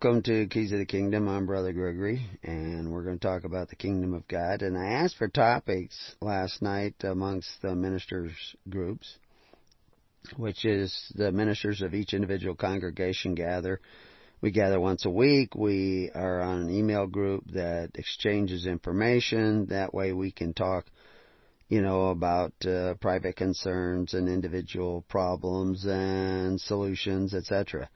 Welcome to Keys of the Kingdom. I'm Brother Gregory, and we're going to talk about the Kingdom of God. And I asked for topics last night amongst the ministers' groups, which is the ministers of each individual congregation gather. We gather once a week. We are on an email group that exchanges information. That way we can talk, you know, about uh, private concerns and individual problems and solutions, etc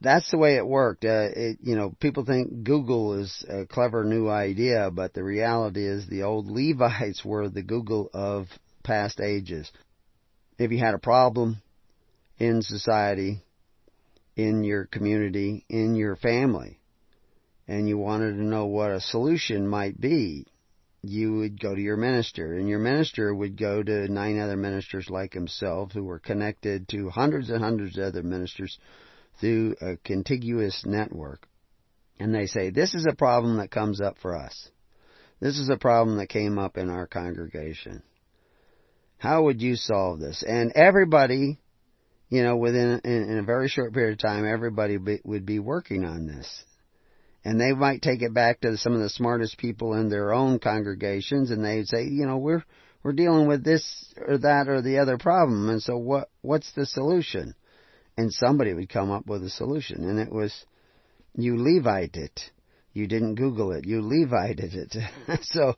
that's the way it worked. Uh, it, you know, people think Google is a clever new idea, but the reality is the old Levites were the Google of past ages. If you had a problem in society, in your community, in your family, and you wanted to know what a solution might be, you would go to your minister, and your minister would go to nine other ministers like himself who were connected to hundreds and hundreds of other ministers through a contiguous network. And they say, this is a problem that comes up for us. This is a problem that came up in our congregation. How would you solve this? And everybody, you know, within in, in a very short period of time, everybody be, would be working on this. And they might take it back to some of the smartest people in their own congregations, and they'd say, you know, we're we're dealing with this or that or the other problem, and so what what's the solution? And somebody would come up with a solution. And it was, you Levite it. You didn't Google it. You Levited it. so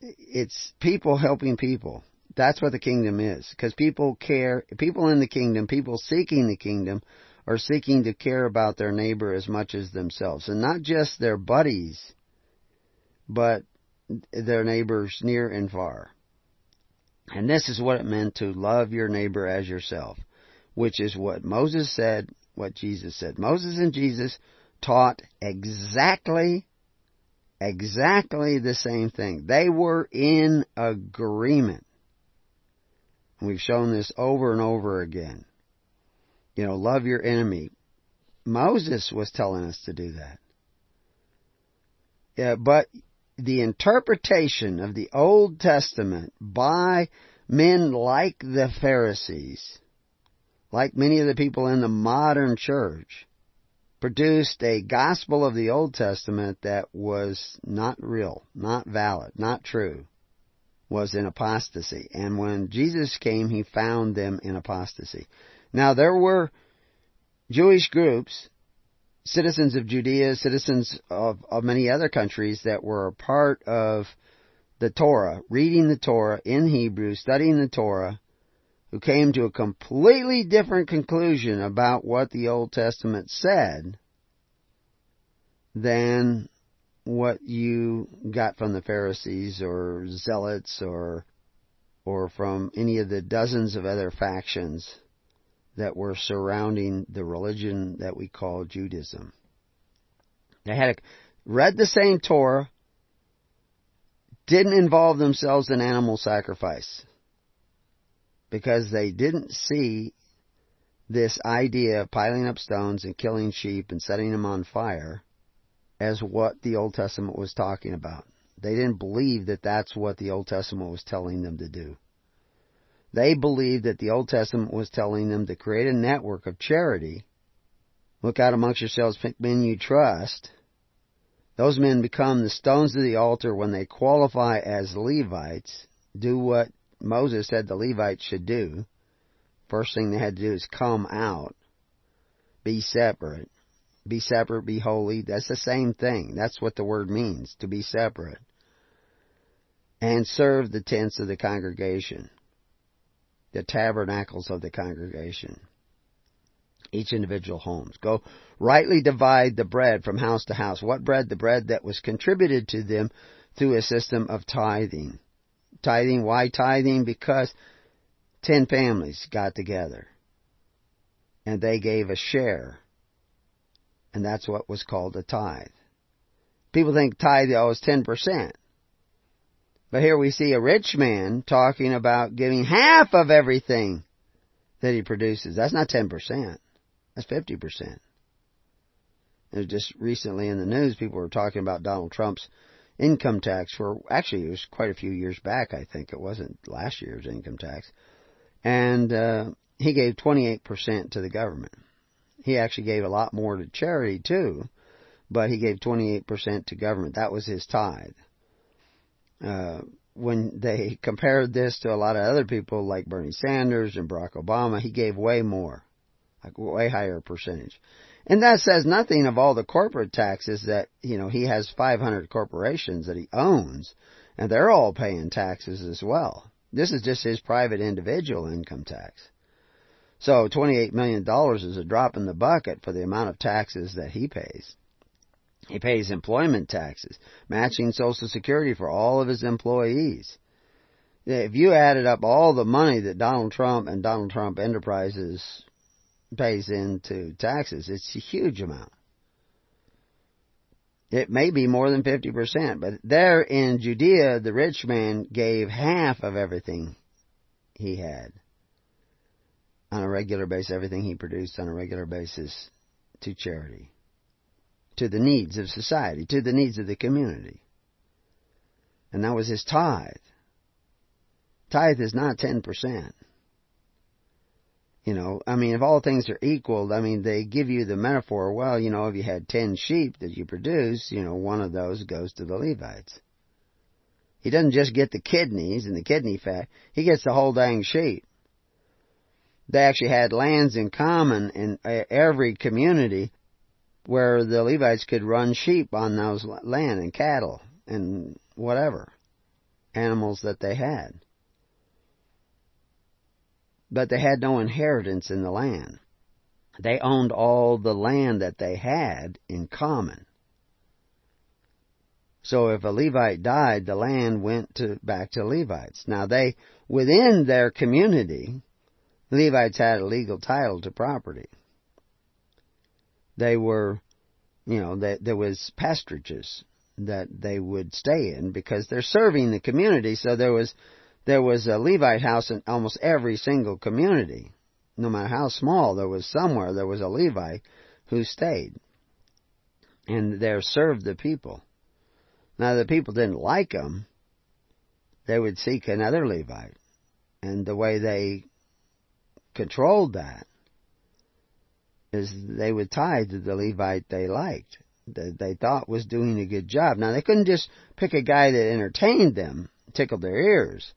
it's people helping people. That's what the kingdom is. Because people care, people in the kingdom, people seeking the kingdom, are seeking to care about their neighbor as much as themselves. And not just their buddies, but their neighbors near and far. And this is what it meant to love your neighbor as yourself which is what Moses said, what Jesus said. Moses and Jesus taught exactly, exactly the same thing. They were in agreement. we've shown this over and over again. You know, love your enemy. Moses was telling us to do that. Yeah, but the interpretation of the Old Testament by men like the Pharisees like many of the people in the modern church, produced a gospel of the Old Testament that was not real, not valid, not true, was in apostasy. And when Jesus came, he found them in apostasy. Now, there were Jewish groups, citizens of Judea, citizens of, of many other countries that were a part of the Torah, reading the Torah in Hebrew, studying the Torah, who came to a completely different conclusion about what the Old Testament said than what you got from the Pharisees or Zealots or or from any of the dozens of other factions that were surrounding the religion that we call Judaism. They had read the same Torah, didn't involve themselves in animal sacrifice because they didn't see this idea of piling up stones and killing sheep and setting them on fire as what the Old Testament was talking about. They didn't believe that that's what the Old Testament was telling them to do. They believed that the Old Testament was telling them to create a network of charity. Look out amongst yourselves, pick men you trust. Those men become the stones of the altar when they qualify as Levites, do what Moses said the Levites should do, first thing they had to do is come out, be separate. Be separate, be holy. That's the same thing. That's what the word means, to be separate. And serve the tents of the congregation, the tabernacles of the congregation, each individual homes. Go rightly divide the bread from house to house. What bread? The bread that was contributed to them through a system of tithing tithing. Why tithing? Because ten families got together and they gave a share. And that's what was called a tithe. People think tithe is 10%. But here we see a rich man talking about giving half of everything that he produces. That's not 10%. That's 50%. It was just recently in the news, people were talking about Donald Trump's income tax for, actually it was quite a few years back, I think. It wasn't last year's income tax. And, uh, he gave 28% to the government. He actually gave a lot more to charity too, but he gave 28% to government. That was his tithe. Uh, when they compared this to a lot of other people like Bernie Sanders and Barack Obama, he gave way more, like way higher percentage. And that says nothing of all the corporate taxes that, you know, he has 500 corporations that he owns, and they're all paying taxes as well. This is just his private individual income tax. So $28 million is a drop in the bucket for the amount of taxes that he pays. He pays employment taxes, matching Social Security for all of his employees. If you added up all the money that Donald Trump and Donald Trump Enterprises pays into taxes, it's a huge amount. It may be more than 50%, but there in Judea, the rich man gave half of everything he had on a regular basis, everything he produced on a regular basis to charity to the needs of society, to the needs of the community. And that was his tithe. Tithe is not 10%. You know, I mean, if all things are equal, I mean, they give you the metaphor, well, you know, if you had 10 sheep that you produce, you know, one of those goes to the Levites. He doesn't just get the kidneys and the kidney fat, he gets the whole dang sheep. They actually had lands in common in uh, every community where the Levites could run sheep on those land and cattle and whatever animals that they had. But they had no inheritance in the land. They owned all the land that they had in common. So if a Levite died, the land went to, back to Levites. Now they, within their community, Levites had a legal title to property they were, you know, that there was pasturages that they would stay in because they're serving the community. So there was there was a Levite house in almost every single community, no matter how small. There was somewhere there was a Levite who stayed and there served the people. Now the people didn't like him, they would seek another Levite, and the way they controlled that is they would tithe to the Levite they liked, that they thought was doing a good job. Now they couldn't just pick a guy that entertained them, tickled their ears.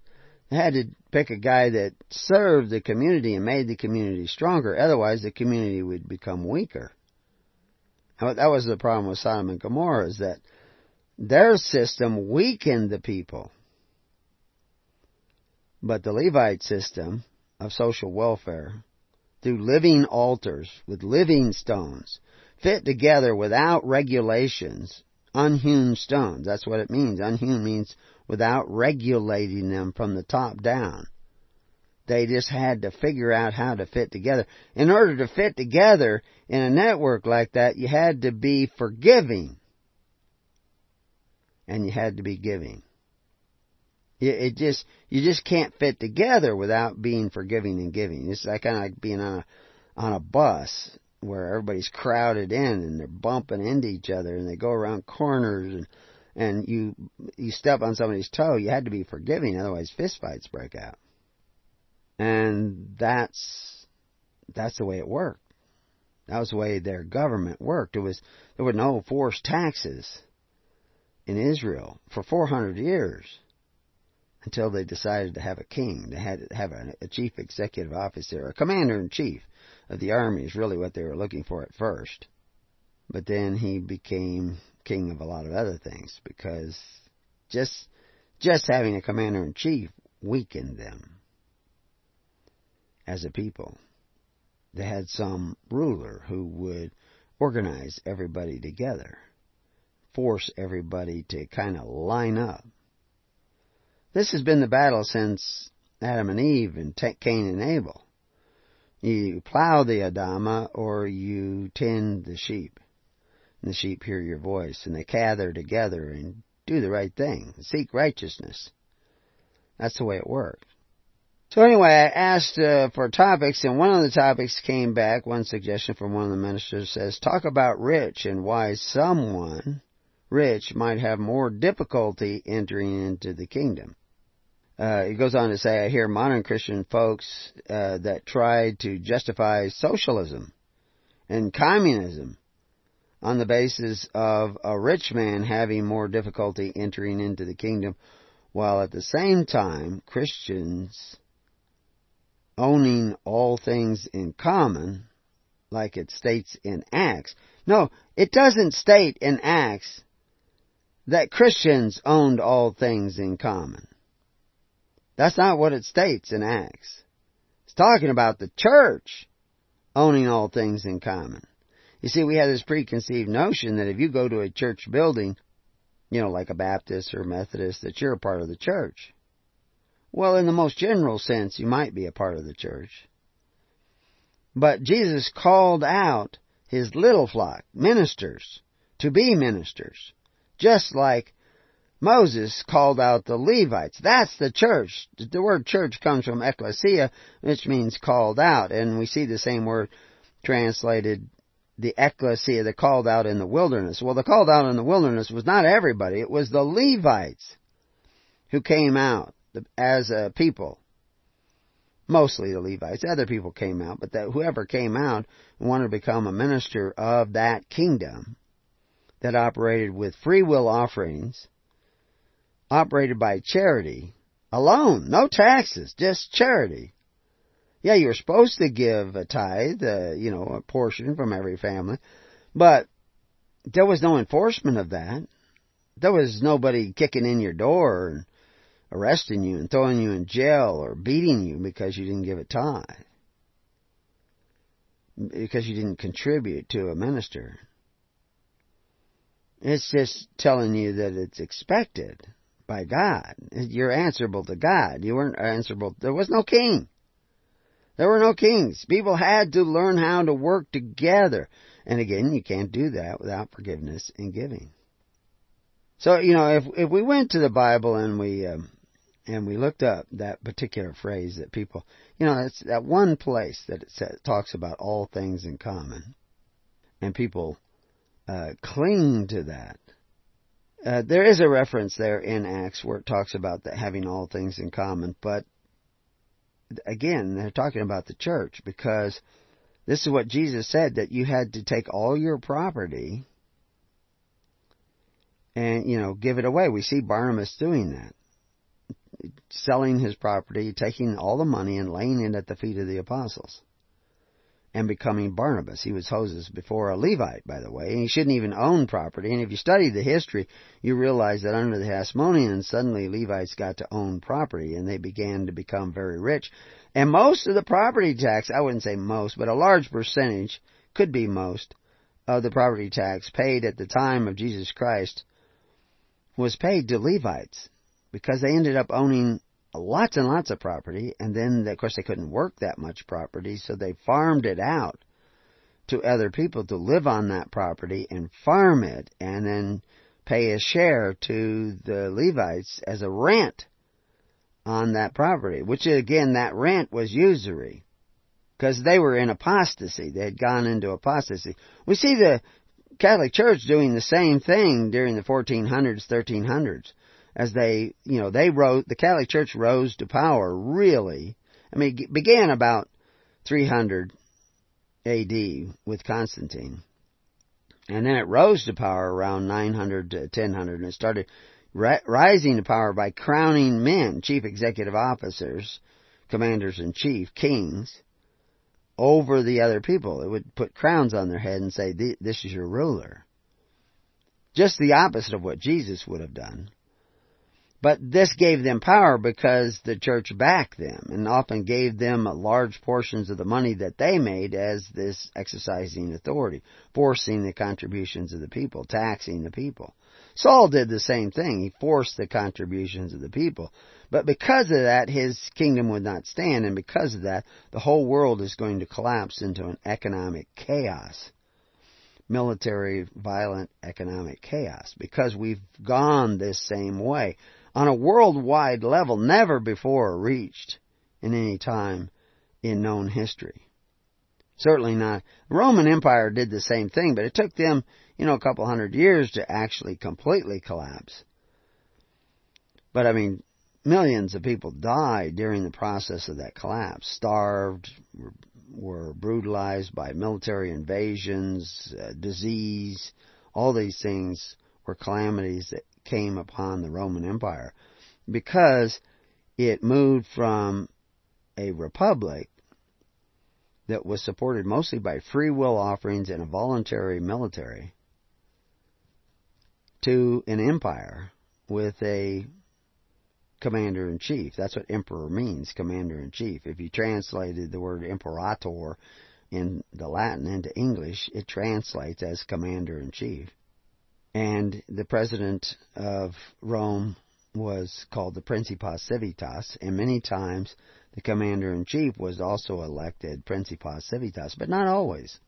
They had to pick a guy that served the community and made the community stronger. Otherwise, the community would become weaker. That was the problem with Sodom and Gomorrah, is that their system weakened the people. But the Levite system of social welfare through living altars with living stones, fit together without regulations, unhewn stones. That's what it means. Unhewn means without regulating them from the top down. They just had to figure out how to fit together. In order to fit together in a network like that, you had to be forgiving. And you had to be giving. It just you just can't fit together without being forgiving and giving. It's like kind of like being on a on a bus where everybody's crowded in and they're bumping into each other and they go around corners and and you you step on somebody's toe. You had to be forgiving, otherwise fistfights break out. And that's that's the way it worked. That was the way their government worked. It was there were no forced taxes in Israel for 400 years until they decided to have a king. They had to have a, a chief executive officer, a commander in chief of the army is really what they were looking for at first. But then he became king of a lot of other things because just just having a commander in chief weakened them as a people. They had some ruler who would organize everybody together, force everybody to kind of line up this has been the battle since Adam and Eve and Cain and Abel. You plow the Adama or you tend the sheep. And the sheep hear your voice and they gather together and do the right thing, seek righteousness. That's the way it works. So anyway, I asked uh, for topics, and one of the topics came back. One suggestion from one of the ministers says, "Talk about rich and why someone rich might have more difficulty entering into the kingdom." Uh, it goes on to say, "I hear modern Christian folks uh, that try to justify socialism and communism on the basis of a rich man having more difficulty entering into the kingdom, while at the same time Christians." owning all things in common, like it states in Acts. No, it doesn't state in Acts that Christians owned all things in common. That's not what it states in Acts. It's talking about the church owning all things in common. You see, we have this preconceived notion that if you go to a church building, you know, like a Baptist or Methodist, that you're a part of the church. Well, in the most general sense, you might be a part of the church. But Jesus called out his little flock, ministers, to be ministers. Just like Moses called out the Levites. That's the church. The word church comes from ecclesia, which means called out. And we see the same word translated, the ecclesia, the called out in the wilderness. Well, the called out in the wilderness was not everybody. It was the Levites who came out as a people. Mostly the Levites. Other people came out, but that whoever came out wanted to become a minister of that kingdom that operated with free will offerings, operated by charity alone, no taxes, just charity. Yeah, you're supposed to give a tithe, uh, you know, a portion from every family, but there was no enforcement of that. There was nobody kicking in your door and arresting you and throwing you in jail or beating you because you didn't give a tithe. Because you didn't contribute to a minister. It's just telling you that it's expected by God. You're answerable to God. You weren't answerable. There was no king. There were no kings. People had to learn how to work together. And again, you can't do that without forgiveness and giving. So, you know, if if we went to the Bible and we um, and we looked up that particular phrase that people, you know, it's that one place that it says, talks about all things in common, and people uh, cling to that. Uh, there is a reference there in Acts where it talks about having all things in common, but again, they're talking about the church because this is what Jesus said that you had to take all your property and you know give it away. We see Barnabas doing that selling his property, taking all the money and laying it at the feet of the apostles and becoming Barnabas. He was Moses before a Levite, by the way, and he shouldn't even own property. And if you study the history, you realize that under the Hasmoneans, suddenly Levites got to own property and they began to become very rich. And most of the property tax, I wouldn't say most, but a large percentage, could be most, of the property tax paid at the time of Jesus Christ was paid to Levites because they ended up owning lots and lots of property, and then of course they couldn't work that much property, so they farmed it out to other people to live on that property and farm it, and then pay a share to the Levites as a rent on that property, which again, that rent was usury. Because they were in apostasy. They had gone into apostasy. We see the Catholic Church doing the same thing during the 1400s, 1300s as they, you know, they rose, the Catholic Church rose to power really. I mean, it began about 300 AD with Constantine. And then it rose to power around 900 to 1000 and it started rising to power by crowning men, chief executive officers, commanders in chief, kings, over the other people. It would put crowns on their head and say, this is your ruler. Just the opposite of what Jesus would have done. But this gave them power because the church backed them and often gave them large portions of the money that they made as this exercising authority, forcing the contributions of the people, taxing the people. Saul did the same thing. He forced the contributions of the people. But because of that, his kingdom would not stand, and because of that, the whole world is going to collapse into an economic chaos. Military, violent, economic chaos. Because we've gone this same way on a worldwide level never before reached in any time in known history. Certainly not. The Roman Empire did the same thing, but it took them, you know, a couple hundred years to actually completely collapse. But I mean, millions of people died during the process of that collapse, starved, were, brutalized by military invasions, uh, disease, all these things were calamities that came upon the Roman Empire because it moved from a republic that was supported mostly by free will offerings and a voluntary military to an empire with a commander in chief. That's what emperor means, commander in chief. If you translated the word imperator in the Latin into English, it translates as commander in chief. And the president of Rome was called the Principes Civitas, and many times the commander in chief was also elected Principes Civitas, but not always.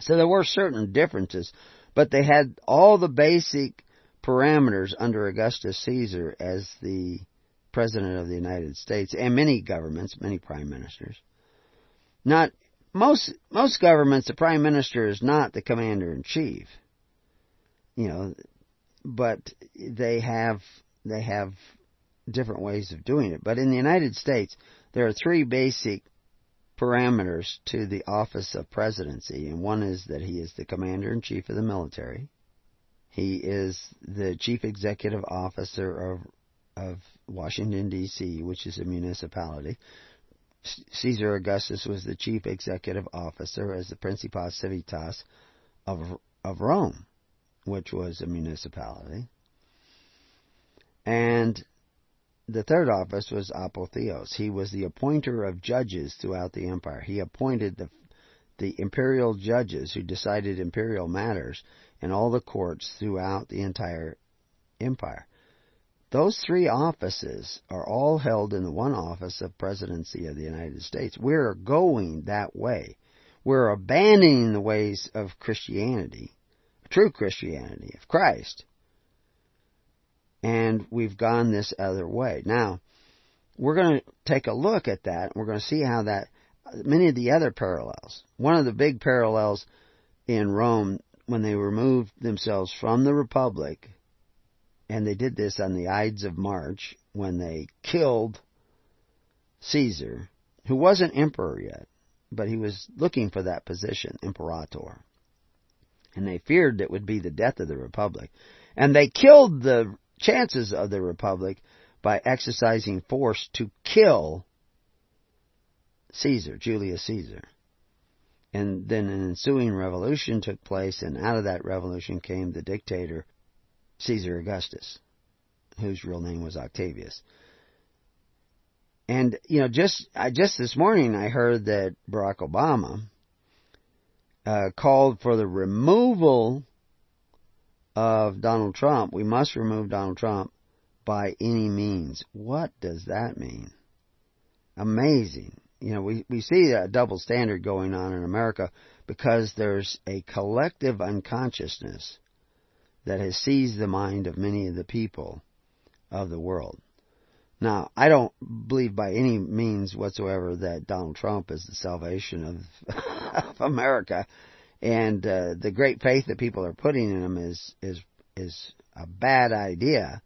So there were certain differences, but they had all the basic parameters under Augustus Caesar as the President of the United States and many governments, many prime ministers. Not most most governments the prime minister is not the commander in chief. You know, but they have they have different ways of doing it. But in the United States, there are three basic parameters to the office of presidency, and one is that he is the commander in chief of the military. He is the chief executive officer of of Washington D.C., which is a municipality. Caesar Augustus was the chief executive officer as the Principes Civitas of of Rome, which was a municipality. And the third office was apotheos. He was the appointer of judges throughout the empire. He appointed the the imperial judges who decided imperial matters in all the courts throughout the entire empire. Those three offices are all held in the one office of presidency of the United States. We're going that way. We're abandoning the ways of Christianity, true Christianity, of Christ, and we've gone this other way. Now, we're going to take a look at that. We're going to see how that, many of the other parallels. One of the big parallels in Rome when they removed themselves from the Republic, and they did this on the Ides of March when they killed Caesar, who wasn't emperor yet, but he was looking for that position, imperator. And they feared it would be the death of the Republic. And they killed the chances of the Republic by exercising force to kill Caesar, Julius Caesar. And then an ensuing revolution took place, and out of that revolution came the dictator Caesar Augustus, whose real name was Octavius. And you know, just I just this morning I heard that Barack Obama uh, called for the removal of Donald Trump, we must remove Donald Trump by any means. What does that mean? Amazing. You know, we, we see a double standard going on in America because there's a collective unconsciousness that has seized the mind of many of the people of the world. Now, I don't believe by any means whatsoever that Donald Trump is the salvation of, of America and uh, the great faith that people are putting in him is is is a bad idea.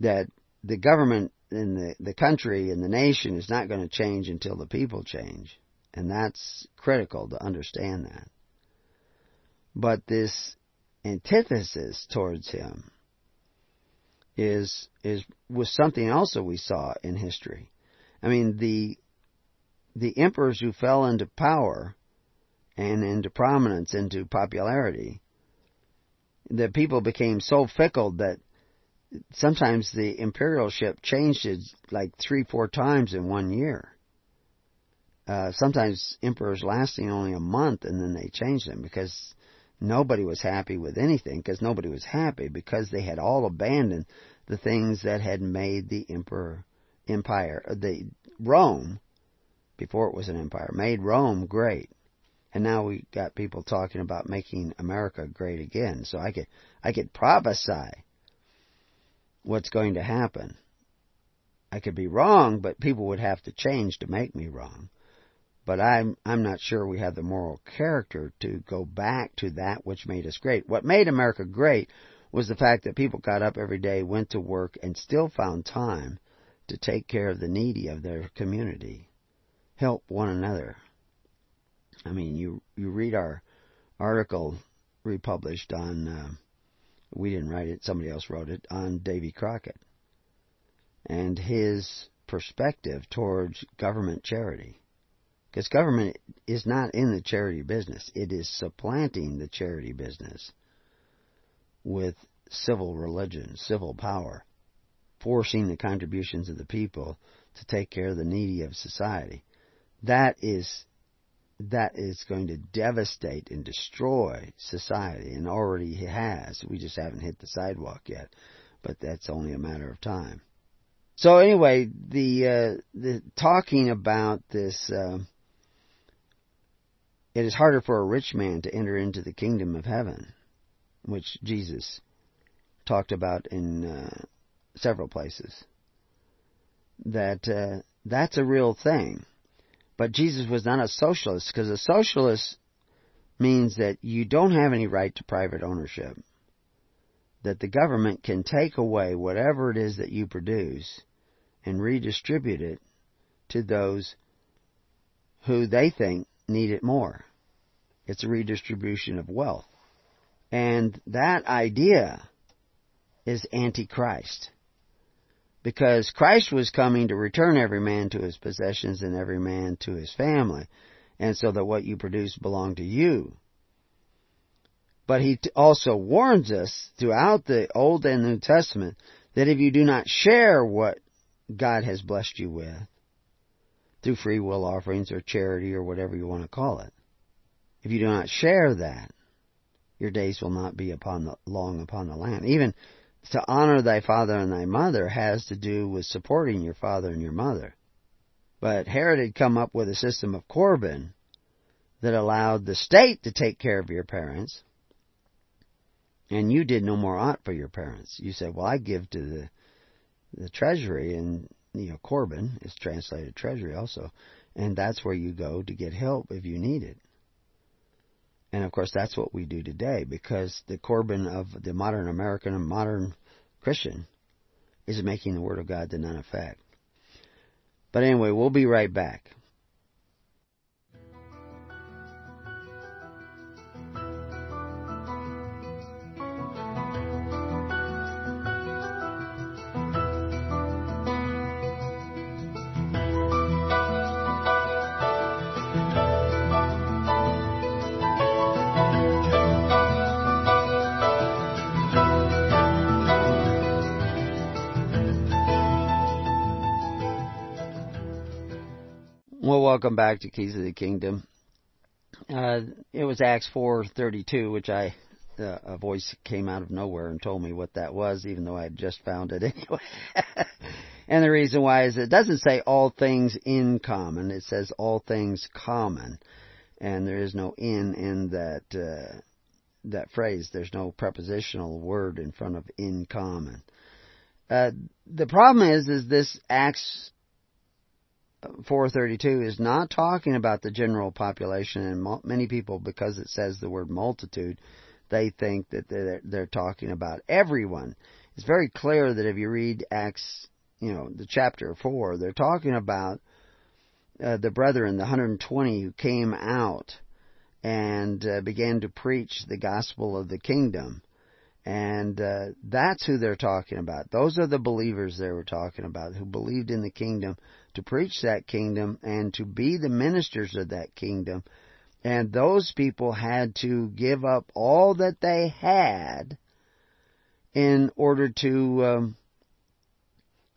That the government in the the country and the nation is not going to change until the people change, and that's critical to understand that. But this antithesis towards him is is was something else we saw in history. I mean the the emperors who fell into power and into prominence, into popularity, that people became so fickle that sometimes the imperial ship changed it like three, four times in one year. Uh, sometimes emperors lasting only a month and then they changed them because nobody was happy with anything because nobody was happy because they had all abandoned the things that had made the emperor empire, the Rome, before it was an empire, made Rome great and now we got people talking about making America great again. So I could I could prophesy what's going to happen. I could be wrong, but people would have to change to make me wrong. But I'm I'm not sure we have the moral character to go back to that which made us great. What made America great was the fact that people got up every day, went to work, and still found time to take care of the needy of their community, help one another. I mean, you you read our article republished on uh, we didn't write it, somebody else wrote it on Davy Crockett and his perspective towards government charity. Because government is not in the charity business. It is supplanting the charity business with civil religion, civil power, forcing the contributions of the people to take care of the needy of society. That is that is going to devastate and destroy society and already has. We just haven't hit the sidewalk yet, but that's only a matter of time. So anyway, the uh, the talking about this uh, it is harder for a rich man to enter into the kingdom of heaven, which Jesus talked about in uh, several places. That uh, that's a real thing but Jesus was not a socialist because a socialist means that you don't have any right to private ownership. That the government can take away whatever it is that you produce and redistribute it to those who they think need it more. It's a redistribution of wealth. And that idea is antichrist because Christ was coming to return every man to his possessions and every man to his family, and so that what you produce belonged to you. But he also warns us throughout the Old and New Testament that if you do not share what God has blessed you with, through free will offerings or charity or whatever you want to call it, if you do not share that, your days will not be upon the, long upon the land. Even to honor thy father and thy mother has to do with supporting your father and your mother. But Herod had come up with a system of Corban that allowed the state to take care of your parents, and you did no more ought for your parents. You said, "Well, I give to the the treasury," and you know, Corban is translated treasury also, and that's where you go to get help if you need it. And of course, that's what we do today because the Corban of the modern American and modern Christian is making the Word of God to none effect. But anyway, we'll be right back. Welcome back to Keys of the Kingdom. Uh, it was Acts 4:32, which I uh, a voice came out of nowhere and told me what that was, even though I had just found it anyway. and the reason why is it doesn't say all things in common; it says all things common, and there is no in in that uh, that phrase. There's no prepositional word in front of in common. Uh, the problem is, is this Acts 432 is not talking about the general population, and many people, because it says the word multitude, they think that they're, they're talking about everyone. It's very clear that if you read Acts, you know, the chapter 4, they're talking about uh, the brethren, the 120 who came out and uh, began to preach the gospel of the kingdom. And uh, that's who they're talking about. Those are the believers they were talking about who believed in the kingdom to preach that kingdom and to be the ministers of that kingdom. And those people had to give up all that they had in order to um,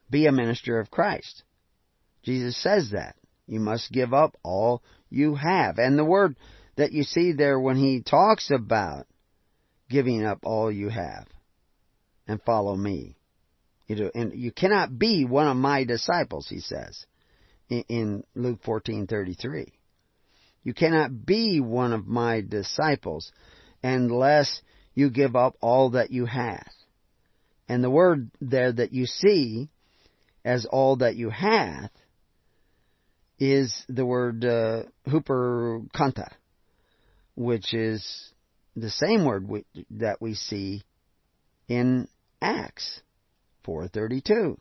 be a minister of Christ. Jesus says that. You must give up all you have. And the word that you see there when he talks about giving up all you have and follow me. You know, and you cannot be one of my disciples, he says in, in Luke 14:33. You cannot be one of my disciples unless you give up all that you have. And the word there that you see as all that you hath is the word uh, huparchonta, which is the same word we, that we see in Acts 4:32.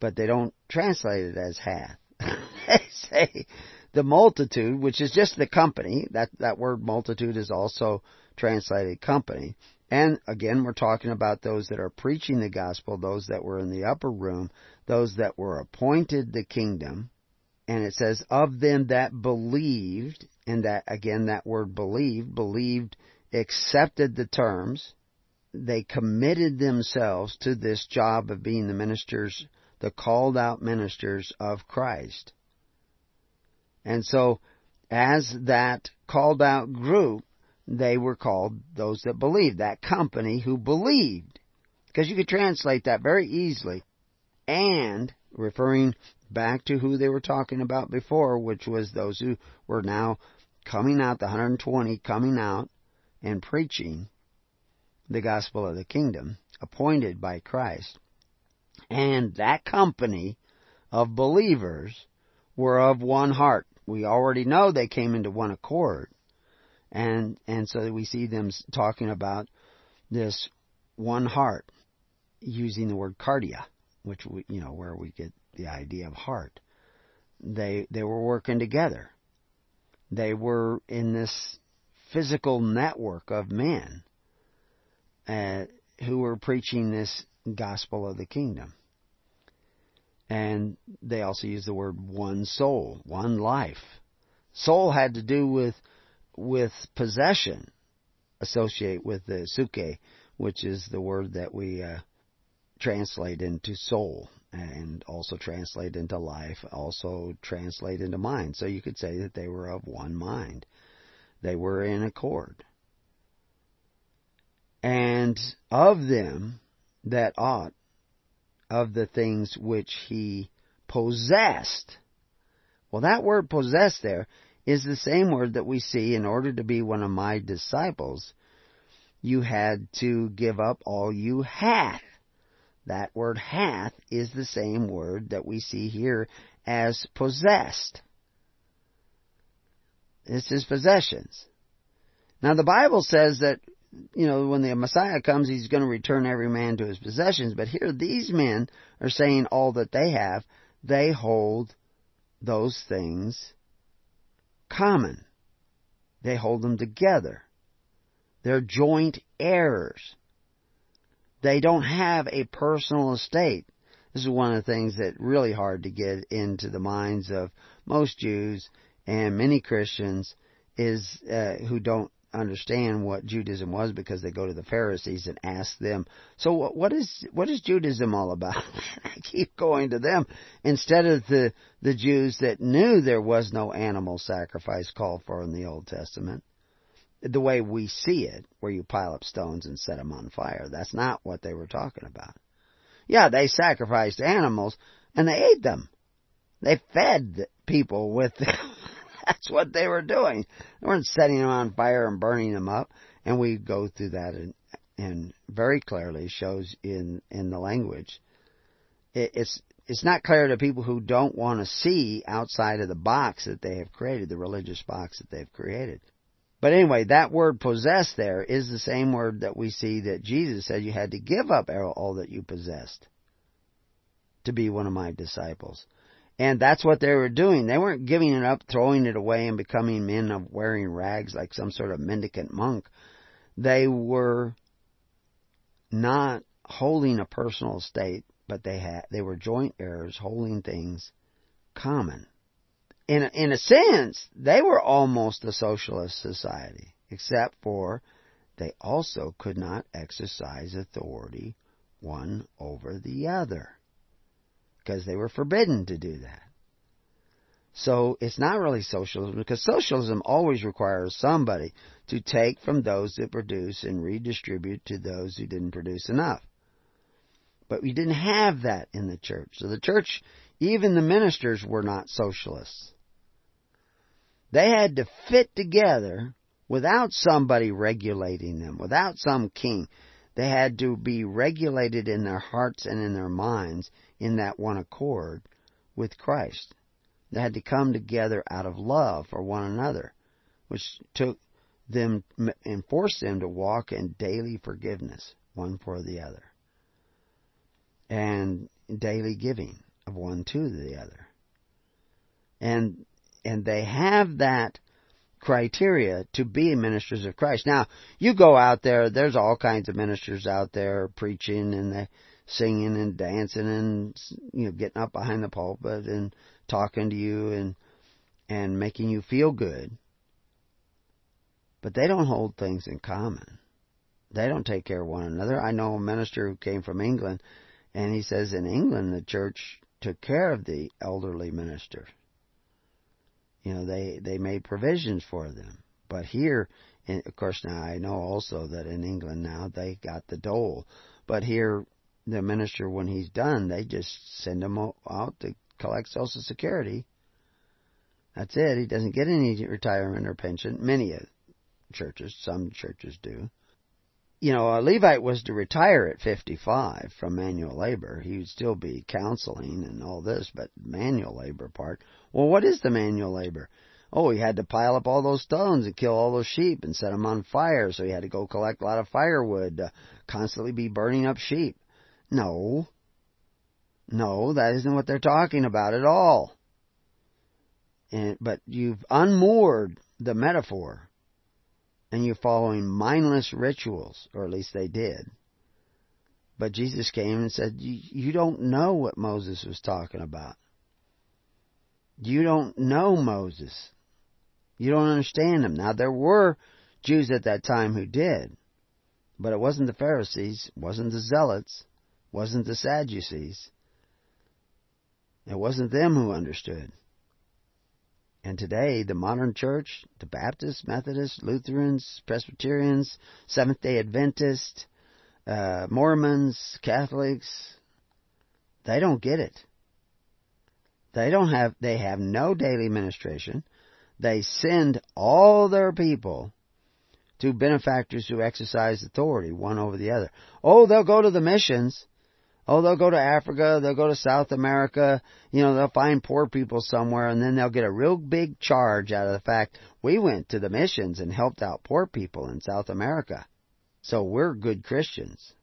But they don't translate it as hath. they say the multitude, which is just the company. That that word multitude is also translated company. And again, we're talking about those that are preaching the gospel, those that were in the upper room, those that were appointed the kingdom. And it says, of them that believed, and that, again, that word believed, believed, accepted the terms, they committed themselves to this job of being the ministers, the called out ministers of Christ. And so, as that called out group, they were called those that believed, that company who believed. Because you could translate that very easily. And, referring back to who they were talking about before, which was those who were now coming out, the 120 coming out and preaching the gospel of the kingdom, appointed by Christ. And that company of believers were of one heart. We already know they came into one accord. And, and so we see them talking about this one heart, using the word cardia, which we, you know, where we get the idea of heart. They, they were working together. They were in this physical network of men who were preaching this gospel of the kingdom. And they also use the word one soul, one life. Soul had to do with with possession associate with the suke, which is the word that we uh, translate into soul and also translate into life, also translate into mind. So you could say that they were of one mind. They were in accord. And of them that ought, of the things which he possessed. Well, that word possessed there is the same word that we see in order to be one of my disciples, you had to give up all you hath. That word hath is the same word that we see here as possessed. This is possessions. Now the Bible says that, you know, when the Messiah comes, he's going to return every man to his possessions. But here these men are saying all that they have, they hold those things common. They hold them together. They're joint heirs. They don't have a personal estate. This is one of the things that really hard to get into the minds of most Jews and many Christians is uh, who don't understand what Judaism was because they go to the Pharisees and ask them, so what, what is what is Judaism all about? I keep going to them instead of the the Jews that knew there was no animal sacrifice called for in the Old Testament. The way we see it, where you pile up stones and set them on fire. That's not what they were talking about. Yeah, they sacrificed animals and they ate them. They fed people with. That's what they were doing. They weren't setting them on fire and burning them up. And we go through that and, and very clearly shows in, in the language. It, it's, it's not clear to people who don't want to see outside of the box that they have created, the religious box that they've created. But anyway, that word possess there is the same word that we see that Jesus said you had to give up all that you possessed to be one of my disciples. And that's what they were doing. They weren't giving it up, throwing it away, and becoming men of wearing rags like some sort of mendicant monk. They were not holding a personal estate, but they had they were joint heirs, holding things common. In a, in a sense, they were almost a socialist society, except for they also could not exercise authority one over the other because they were forbidden to do that. So it's not really socialism because socialism always requires somebody to take from those that produce and redistribute to those who didn't produce enough. But we didn't have that in the church. So the church, even the ministers were not socialists. They had to fit together without somebody regulating them, without some king. They had to be regulated in their hearts and in their minds in that one accord with Christ. They had to come together out of love for one another, which took them and forced them to walk in daily forgiveness one for the other and daily giving of one to the other. And and they have that criteria to be ministers of Christ. Now, you go out there, there's all kinds of ministers out there preaching and they singing and dancing and you know getting up behind the pulpit and talking to you and and making you feel good. But they don't hold things in common. They don't take care of one another. I know a minister who came from England and he says in England the church took care of the elderly minister. You know, they they made provisions for them. But here, and of course, now I know also that in England now they got the dole. But here the minister, when he's done, they just send him out to collect Social Security. That's it. He doesn't get any retirement or pension. Many churches, some churches do. You know, a Levite was to retire at 55 from manual labor. He would still be counseling and all this, but manual labor part. Well, what is the manual labor? Oh, he had to pile up all those stones and kill all those sheep and set them on fire, so he had to go collect a lot of firewood, to constantly be burning up sheep. No. No, that isn't what they're talking about at all. And, but you've unmoored the metaphor and you're following mindless rituals, or at least they did. But Jesus came and said, You don't know what Moses was talking about. You don't know Moses. You don't understand him. Now, there were Jews at that time who did, but it wasn't the Pharisees, wasn't the Zealots, wasn't the Sadducees. It wasn't them who understood. And today, the modern church, the Baptists, Methodists, Lutherans, Presbyterians, Seventh day Adventists, uh, Mormons, Catholics, they don't get it. They don't have, they have no daily ministration. They send all their people to benefactors who exercise authority, one over the other. Oh, they'll go to the missions. Oh, they'll go to Africa, they'll go to South America, you know, they'll find poor people somewhere and then they'll get a real big charge out of the fact we went to the missions and helped out poor people in South America. So we're good Christians.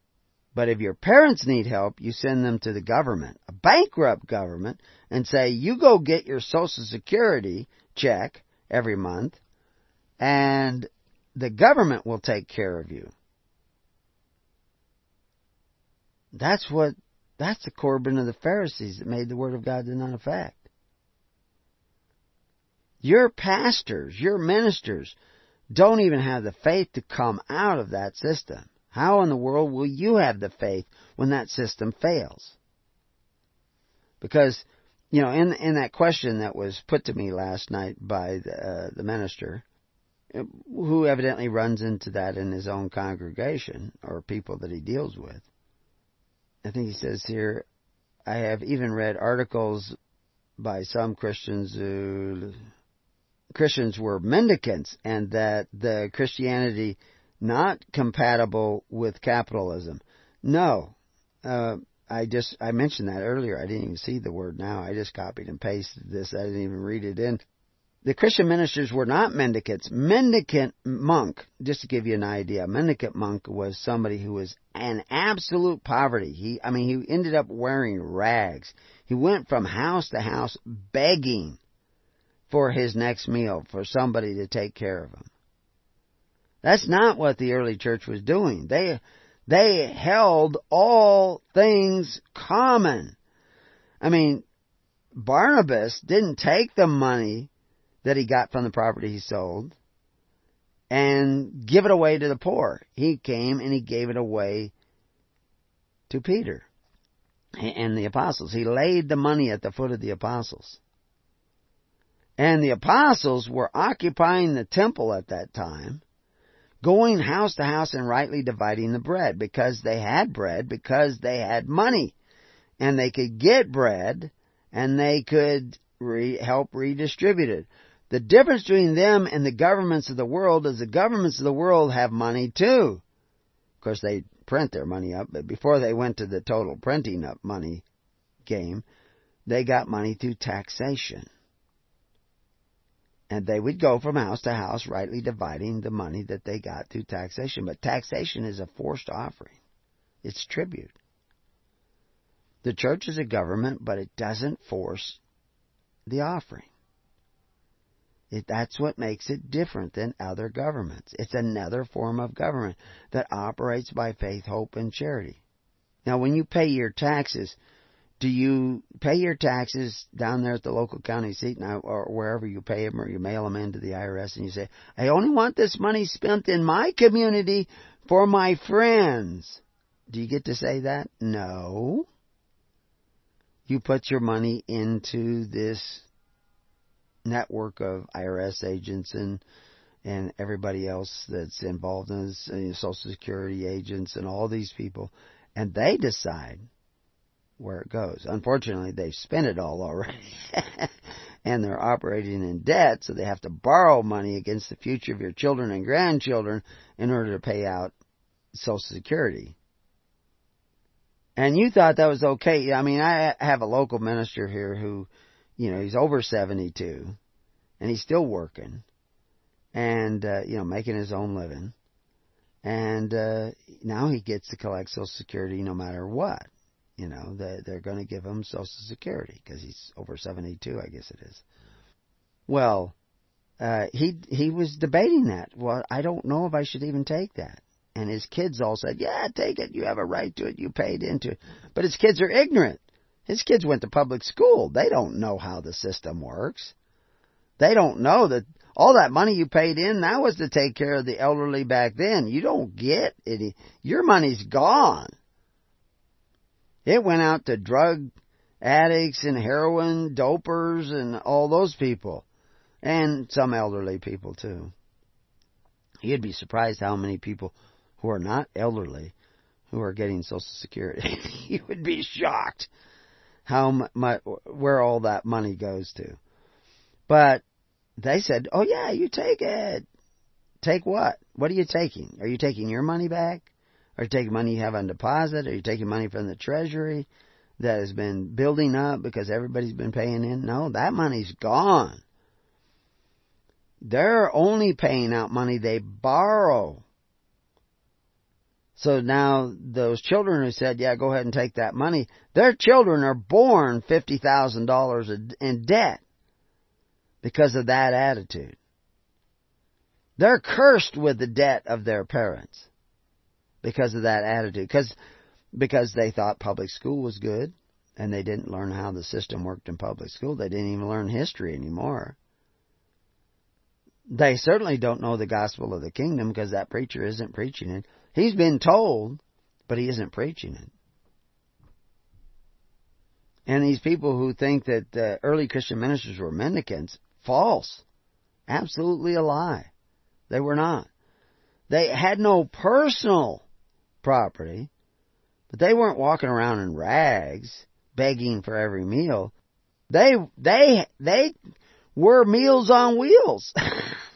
But if your parents need help, you send them to the government, a bankrupt government, and say, you go get your Social Security check every month, and the government will take care of you. That's what, that's the Corban of the Pharisees that made the Word of God to none effect. Your pastors, your ministers, don't even have the faith to come out of that system. How in the world will you have the faith when that system fails? Because, you know, in in that question that was put to me last night by the, uh, the minister, who evidently runs into that in his own congregation or people that he deals with, I think he says here, I have even read articles by some Christians who Christians were mendicants and that the Christianity not compatible with capitalism. No, uh, I just I mentioned that earlier. I didn't even see the word now. I just copied and pasted this. I didn't even read it in the Christian ministers were not mendicants. Mendicant monk, just to give you an idea, mendicant monk was somebody who was in absolute poverty. He, I mean, he ended up wearing rags. He went from house to house begging for his next meal, for somebody to take care of him. That's not what the early church was doing. They, they held all things common. I mean, Barnabas didn't take the money that he got from the property he sold and give it away to the poor. He came and he gave it away to Peter and the apostles. He laid the money at the foot of the apostles. And the apostles were occupying the temple at that time, going house to house and rightly dividing the bread because they had bread, because they had money. And they could get bread and they could re- help redistribute it. The difference between them and the governments of the world is the governments of the world have money too. Of course, they print their money up, but before they went to the total printing up money game, they got money through taxation. And they would go from house to house, rightly dividing the money that they got through taxation. But taxation is a forced offering, it's tribute. The church is a government, but it doesn't force the offering. That's what makes it different than other governments. It's another form of government that operates by faith, hope, and charity. Now, when you pay your taxes, do you pay your taxes down there at the local county seat now, or wherever you pay them, or you mail them into the IRS and you say, I only want this money spent in my community for my friends? Do you get to say that? No. You put your money into this network of IRS agents and and everybody else that's involved in this, uh, Social Security agents and all these people, and they decide where it goes. Unfortunately, they've spent it all already. and they're operating in debt, so they have to borrow money against the future of your children and grandchildren in order to pay out Social Security. And you thought that was okay. I mean, I have a local minister here who, you know, he's over 72 and he's still working and, uh, you know, making his own living. And, uh, now he gets to collect Social Security no matter what. You know, they, they're going to give him Social Security because he's over 72, I guess it is. Well, uh, he he was debating that. Well, I don't know if I should even take that. And his kids all said, "Yeah, take it. You have a right to it. You paid into it." But his kids are ignorant. His kids went to public school. They don't know how the system works. They don't know that all that money you paid in that was to take care of the elderly back then. You don't get it. Your money's gone. It went out to drug addicts and heroin dopers and all those people. And some elderly people too. You'd be surprised how many people who are not elderly who are getting Social Security. you would be shocked how much, where all that money goes to. But they said, "Oh yeah, you take it. Take what? What are you taking? Are you taking your money back? Are you taking money you have on deposit? Are you taking money from the treasury that has been building up because everybody's been paying in? No, that money's gone. They're only paying out money they borrow. So now those children who said, yeah, go ahead and take that money, their children are born $50,000 in debt because of that attitude. They're cursed with the debt of their parents because of that attitude. Because because they thought public school was good, and they didn't learn how the system worked in public school. They didn't even learn history anymore. They certainly don't know the gospel of the kingdom because that preacher isn't preaching it. He's been told, but he isn't preaching it. And these people who think that uh, early Christian ministers were mendicants, false. Absolutely a lie. They were not. They had no personal property, but they weren't walking around in rags begging for every meal. They they they were meals on wheels.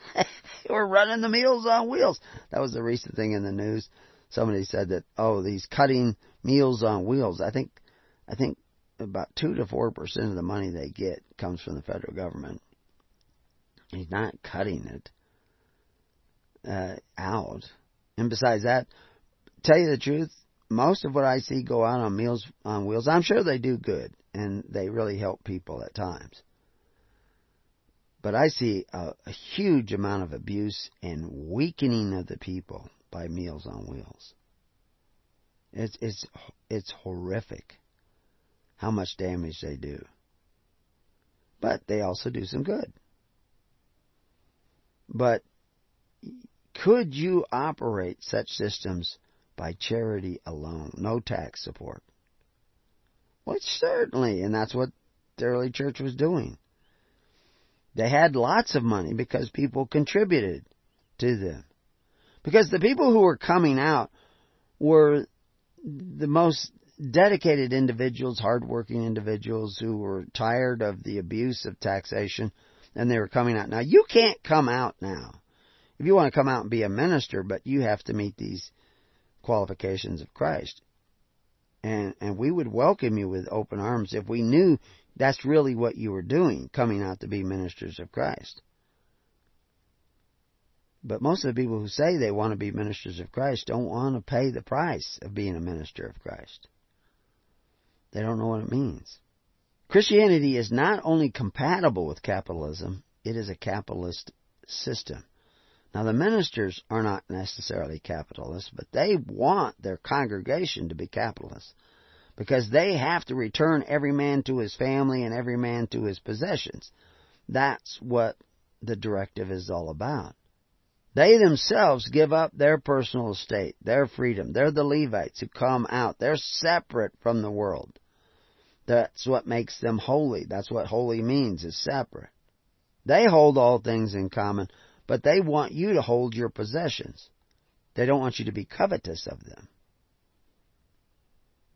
they were running the meals on wheels. That was the recent thing in the news. Somebody said that oh these cutting meals on wheels. I think I think about two to four percent of the money they get comes from the federal government. He's not cutting it uh, out. And besides that, tell you the truth, most of what I see go out on Meals on Wheels, I'm sure they do good and they really help people at times. But I see a, a huge amount of abuse and weakening of the people by Meals on Wheels. It's it's it's horrific how much damage they do. But they also do some good. But could you operate such systems by charity alone, no tax support? Well, certainly, and that's what the early church was doing. They had lots of money because people contributed to them. Because the people who were coming out were the most dedicated individuals, hardworking individuals who were tired of the abuse of taxation and they were coming out. Now, you can't come out now if you want to come out and be a minister, but you have to meet these qualifications of Christ. And, and we would welcome you with open arms if we knew that's really what you were doing, coming out to be ministers of Christ. But most of the people who say they want to be ministers of Christ don't want to pay the price of being a minister of Christ. They don't know what it means. Christianity is not only compatible with capitalism, it is a capitalist system. Now, the ministers are not necessarily capitalists, but they want their congregation to be capitalists because they have to return every man to his family and every man to his possessions. That's what the directive is all about. They themselves give up their personal estate, their freedom. They're the Levites who come out. They're separate from the world. That's what makes them holy. That's what holy means, is separate. They hold all things in common, but they want you to hold your possessions. They don't want you to be covetous of them.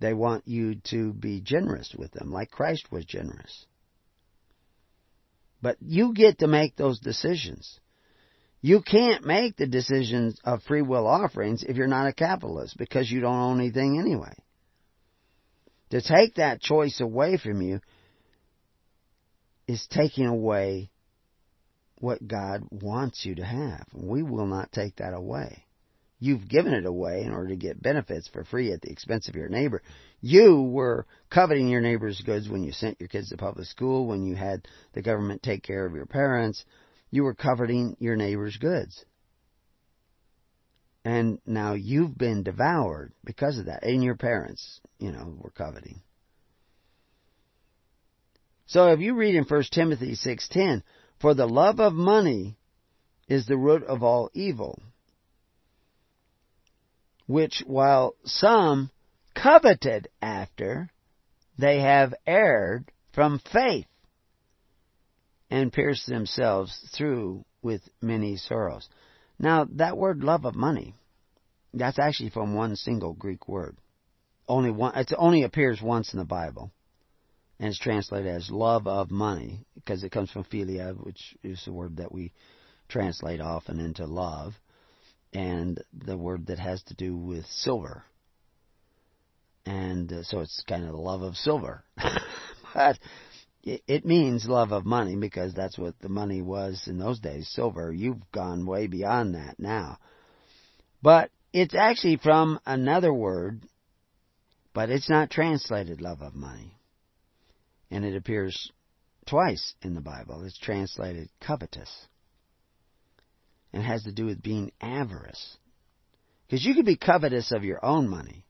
They want you to be generous with them, like Christ was generous. But you get to make those decisions. You can't make the decisions of free will offerings if you're not a capitalist because you don't own anything anyway. To take that choice away from you is taking away what God wants you to have. We will not take that away. You've given it away in order to get benefits for free at the expense of your neighbor. You were coveting your neighbor's goods when you sent your kids to public school, when you had the government take care of your parents, you were coveting your neighbor's goods. And now you've been devoured because of that. And your parents, you know, were coveting. So if you read in 1 Timothy 6:10, for the love of money is the root of all evil, which while some coveted after, they have erred from faith and pierced themselves through with many sorrows. Now, that word love of money, that's actually from one single Greek word. Only one, it only appears once in the Bible. And it's translated as love of money, because it comes from philia, which is the word that we translate often into love, and the word that has to do with silver. And uh, so it's kind of the love of silver. but it means love of money because that's what the money was in those days, silver. You've gone way beyond that now. But it's actually from another word, but it's not translated love of money. And it appears twice in the Bible. It's translated covetous. And has to do with being avarice. Because you can be covetous of your own money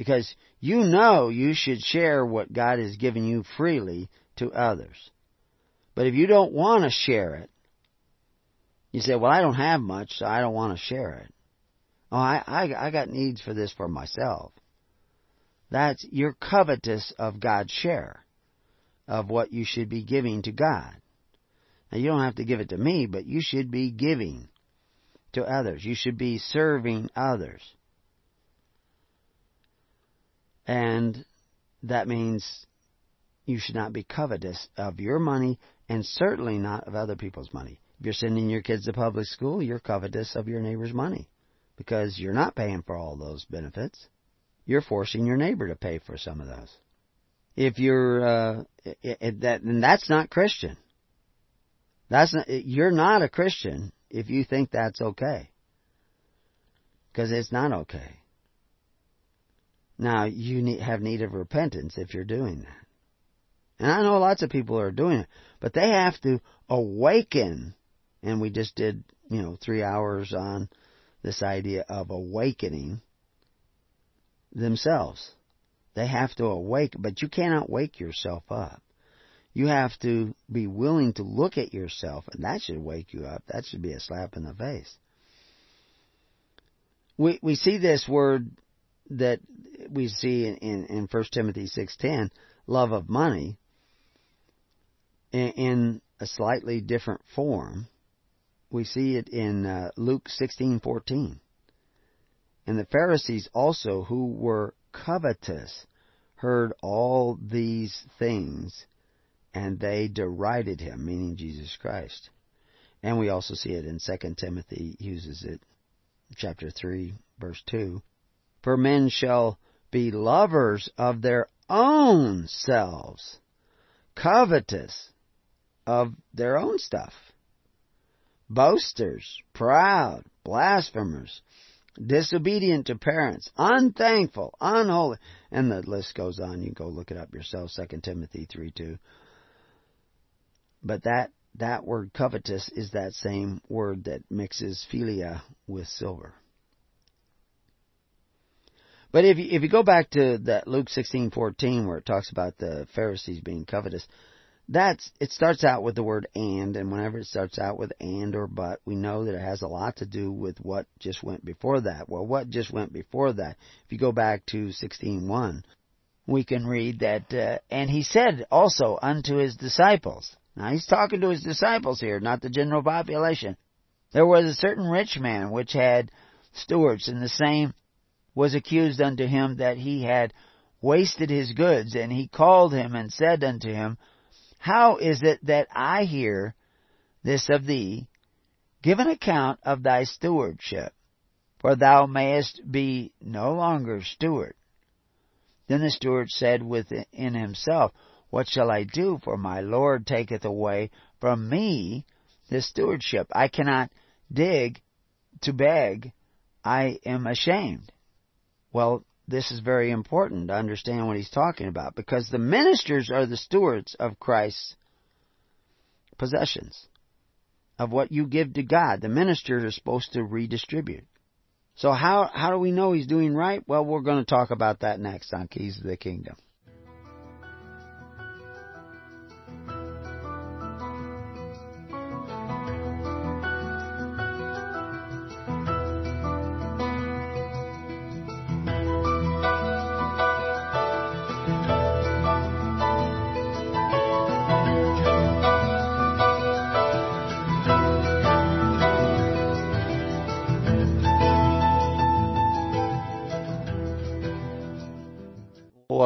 because you know you should share what God has given you freely to others. But if you don't want to share it, you say, well, I don't have much, so I don't want to share it. Oh, I, I, I got needs for this for myself. That's, you're covetous of God's share of what you should be giving to God. Now, you don't have to give it to me, but you should be giving to others. You should be serving others. And that means you should not be covetous of your money and certainly not of other people's money. If you're sending your kids to public school, you're covetous of your neighbor's money because you're not paying for all those benefits. You're forcing your neighbor to pay for some of those. If you're uh, that, and that's not Christian. That's not, you're not a Christian if you think that's okay, because it's not okay. Now, you need, have need of repentance if you're doing that. And I know lots of people are doing it, but they have to awaken. And we just did, you know, three hours on this idea of awakening themselves. They have to awake, but you cannot wake yourself up. You have to be willing to look at yourself, and that should wake you up. That should be a slap in the face. We we see this word that we see in, in, in 1 Timothy 6.10, love of money, in, in, a slightly different form. We see it in uh, Luke 16.14. And the Pharisees also, who were covetous, heard all these things, and they derided him, meaning Jesus Christ. And we also see it in 2 Timothy, uses it, chapter 3, verse 2. For men shall be lovers of their own selves, covetous of their own stuff, boasters, proud, blasphemers, disobedient to parents, unthankful, unholy, and the list goes on. You go look it up yourself, 2 Timothy 3 2. But that, that word covetous is that same word that mixes philia with silver. But if you, if you go back to that Luke 16:14 where it talks about the Pharisees being covetous, that's it starts out with the word and and whenever it starts out with and or but we know that it has a lot to do with what just went before that well what just went before that if you go back to 16:1 we can read that uh, and he said also unto his disciples now he's talking to his disciples here not the general population there was a certain rich man which had stewards and the same was accused unto him that he had wasted his goods and he called him and said unto him how is it that I hear this of thee? Give an account of thy stewardship, for thou mayest be no longer steward. Then the steward said within himself, What shall I do? For my Lord taketh away from me the stewardship. I cannot dig to beg. I am ashamed. Well, this is very important to understand what he's talking about because the ministers are the stewards of Christ's possessions, of what you give to God. The ministers are supposed to redistribute. So how, how do we know he's doing right? Well, we're going to talk about that next on Keys of the Kingdom.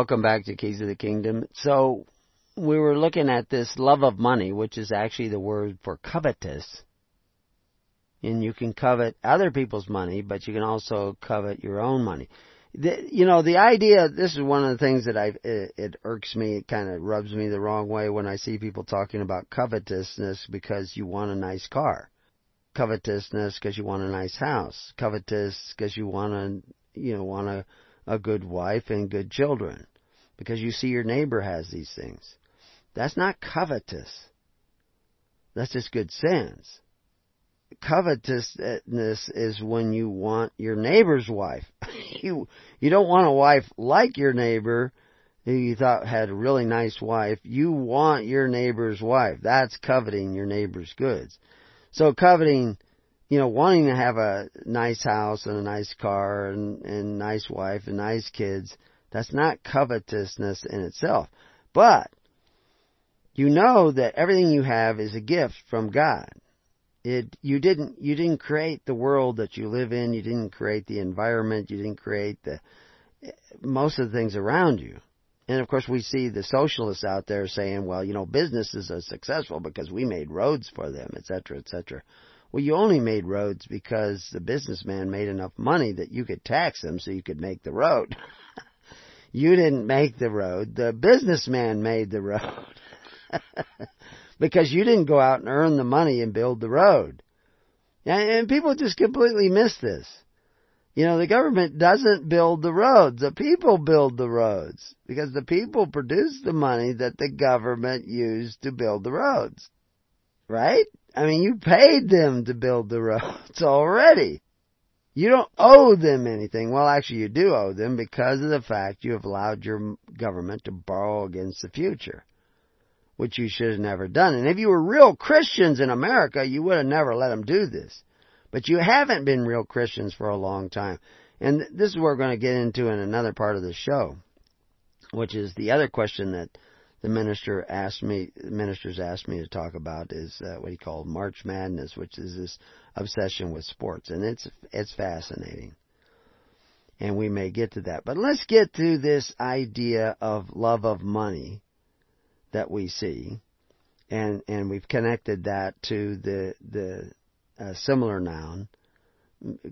Welcome back to Keys of the Kingdom. So, we were looking at this love of money, which is actually the word for covetous. And you can covet other people's money, but you can also covet your own money. The, you know, the idea, this is one of the things that I, it, it irks me, it kind of rubs me the wrong way when I see people talking about covetousness because you want a nice car. Covetousness because you want a nice house. Covetous because you want to, you know, want a, a good wife and good children because you see your neighbor has these things. That's not covetous. That's just good sense. Covetousness is when you want your neighbor's wife. you you don't want a wife like your neighbor who you thought had a really nice wife. You want your neighbor's wife. That's coveting your neighbor's goods. So coveting you know, wanting to have a nice house and a nice car and, and nice wife and nice kids, that's not covetousness in itself. But you know that everything you have is a gift from God. It you didn't you didn't create the world that you live in, you didn't create the environment, you didn't create the most of the things around you. And of course we see the socialists out there saying, well, you know, businesses are successful because we made roads for them, etc., etc. Well, you only made roads because the businessman made enough money that you could tax them so you could make the road. you didn't make the road. The businessman made the road. because you didn't go out and earn the money and build the road. And people just completely miss this. You know, the government doesn't build the roads. The people build the roads. Because the people produce the money that the government used to build the roads. Right? I mean, you paid them to build the roads already. You don't owe them anything. Well, actually, you do owe them because of the fact you have allowed your government to borrow against the future, which you should have never done. And if you were real Christians in America, you would have never let them do this. But you haven't been real Christians for a long time. And this is what we're going to get into in another part of the show, which is the other question that the minister asked me, ministers asked me to talk about is uh, what he called March Madness, which is this obsession with sports, and it's it's fascinating. And we may get to that, but let's get to this idea of love of money that we see, and and we've connected that to the the uh, similar noun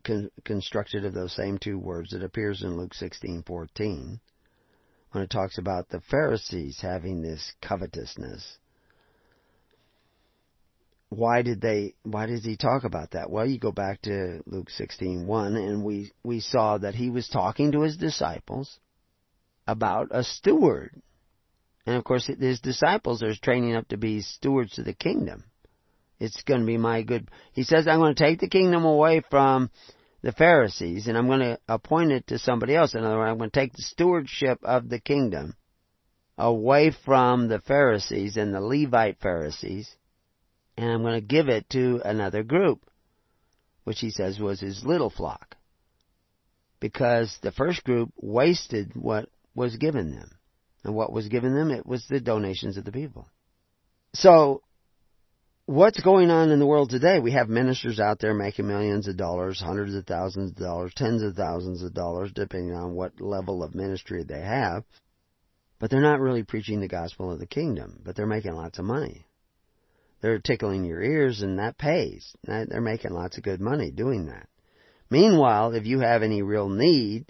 con- constructed of those same two words. It appears in Luke 16:14 when it talks about the Pharisees having this covetousness. Why did they why does he talk about that? Well, you go back to Luke 16:1 and we we saw that he was talking to his disciples about a steward. And of course his disciples are training up to be stewards of the kingdom. It's going to be my good. He says, I'm going to take the kingdom away from the Pharisees and I'm going to appoint it to somebody else. In other words, I'm going to take the stewardship of the kingdom away from the Pharisees and the Levite Pharisees and I'm going to give it to another group, which he says was his little flock. Because the first group wasted what was given them. And what was given them? It was the donations of the people. So, what's going on in the world today? We have ministers out there making millions of dollars, hundreds of thousands of dollars, tens of thousands of dollars, depending on what level of ministry they have. But they're not really preaching the gospel of the kingdom, but they're making lots of money. They're tickling your ears and that pays. They're making lots of good money doing that. Meanwhile, if you have any real need,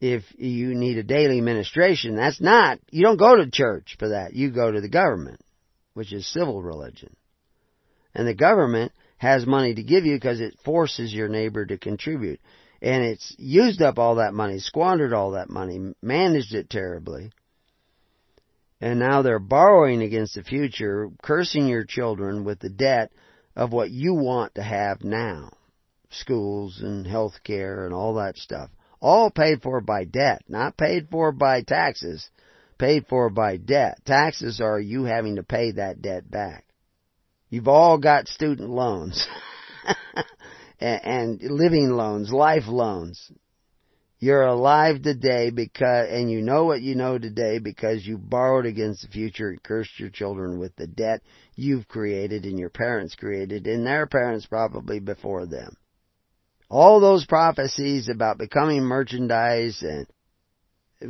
if you need a daily ministration, that's not, you don't go to church for that. You go to the government which is civil religion. And the government has money to give you because it forces your neighbor to contribute. And it's used up all that money, squandered all that money, managed it terribly. And now they're borrowing against the future, cursing your children with the debt of what you want to have now. Schools and health care and all that stuff. All paid for by debt, not paid for by taxes, paid for by debt. Taxes are you having to pay that debt back. You've all got student loans and, living loans, life loans. You're alive today because, and you know what you know today because you borrowed against the future and cursed your children with the debt you've created and your parents created and their parents probably before them. All those prophecies about becoming merchandise and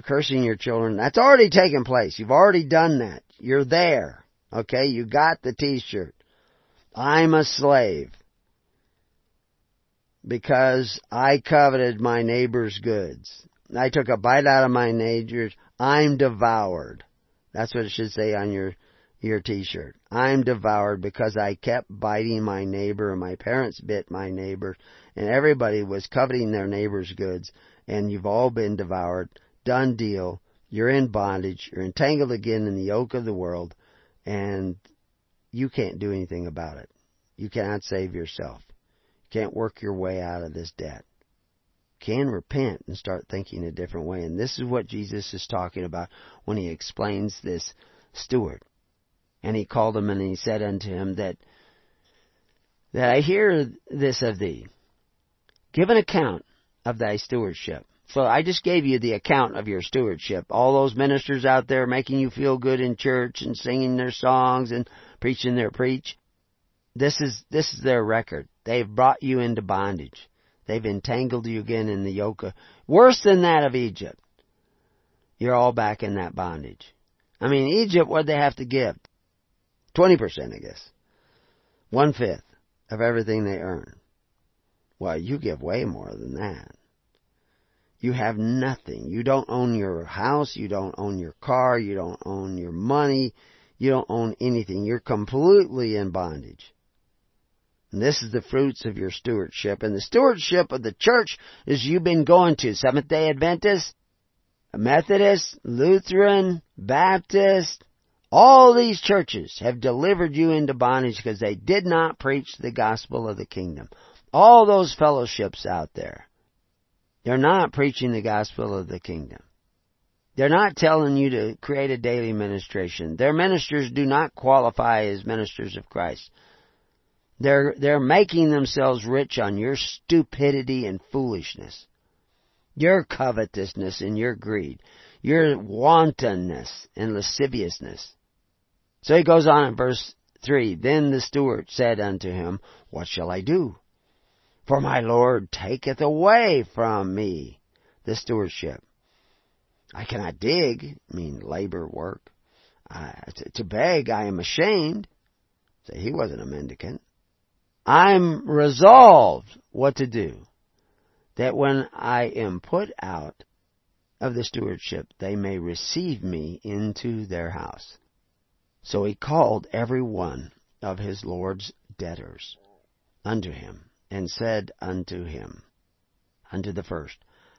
cursing your children, that's already taken place. You've already done that. You're there. Okay? You got the t-shirt. I'm a slave. Because I coveted my neighbor's goods. I took a bite out of my neighbor's. I'm devoured. That's what it should say on your your t-shirt. I'm devoured because I kept biting my neighbor and my parents bit my neighbor and everybody was coveting their neighbor's goods and you've all been devoured done deal. You're in bondage. You're entangled again in the yoke of the world, and you can't do anything about it. You cannot save yourself. You can't work your way out of this debt. You can repent and start thinking a different way. And this is what Jesus is talking about when he explains this steward. And he called him and he said unto him that that I hear this of thee. Give an account of thy stewardship. So I just gave you the account of your stewardship. All those ministers out there making you feel good in church and singing their songs and preaching their preach. This is, this is their record. They've brought you into bondage. They've entangled you again in the yoke of, worse than that of Egypt. You're all back in that bondage. I mean, Egypt, what'd they have to give? 20%, I guess. One fifth of everything they earn. Well, you give way more than that. You have nothing. You don't own your house. You don't own your car. You don't own your money. You don't own anything. You're completely in bondage. And this is the fruits of your stewardship. And the stewardship of the church is you've been going to Seventh day Adventist, Methodist, Lutheran, Baptist. All these churches have delivered you into bondage because they did not preach the gospel of the kingdom. All those fellowships out there. They're not preaching the gospel of the kingdom. They're not telling you to create a daily ministration. Their ministers do not qualify as ministers of Christ. They're, they're making themselves rich on your stupidity and foolishness. Your covetousness and your greed. Your wantonness and lasciviousness. So he goes on in verse 3. Then the steward said unto him, What shall I do? For my Lord taketh away from me the stewardship. I cannot dig, mean labor work. to, to, beg, I am ashamed. Say, he wasn't a mendicant. I'm resolved what to do, that when I am put out of the stewardship, they may receive me into their house. So he called every one of his Lord's debtors unto him, and said unto him, unto the first,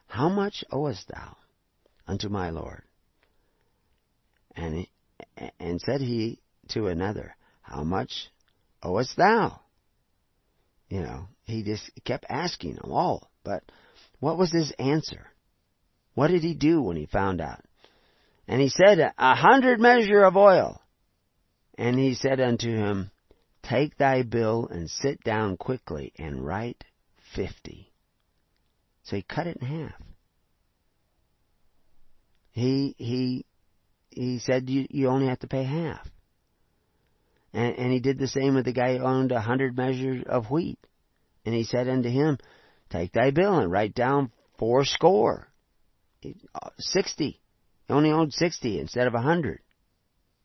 How much owest thou unto my Lord? And, and said he to another, How much owest thou? You know, he just kept asking them all. But what was his answer? What did he do when he found out? And he said, A hundred measure of oil. And he said unto him, Take thy bill and sit down quickly and write fifty. So he cut it in half. He he he said you you only have to pay half. And and he did the same with the guy who owned a hundred measures of wheat. And he said unto him, Take thy bill and write down four score. Uh, sixty. He only owned sixty instead of a hundred.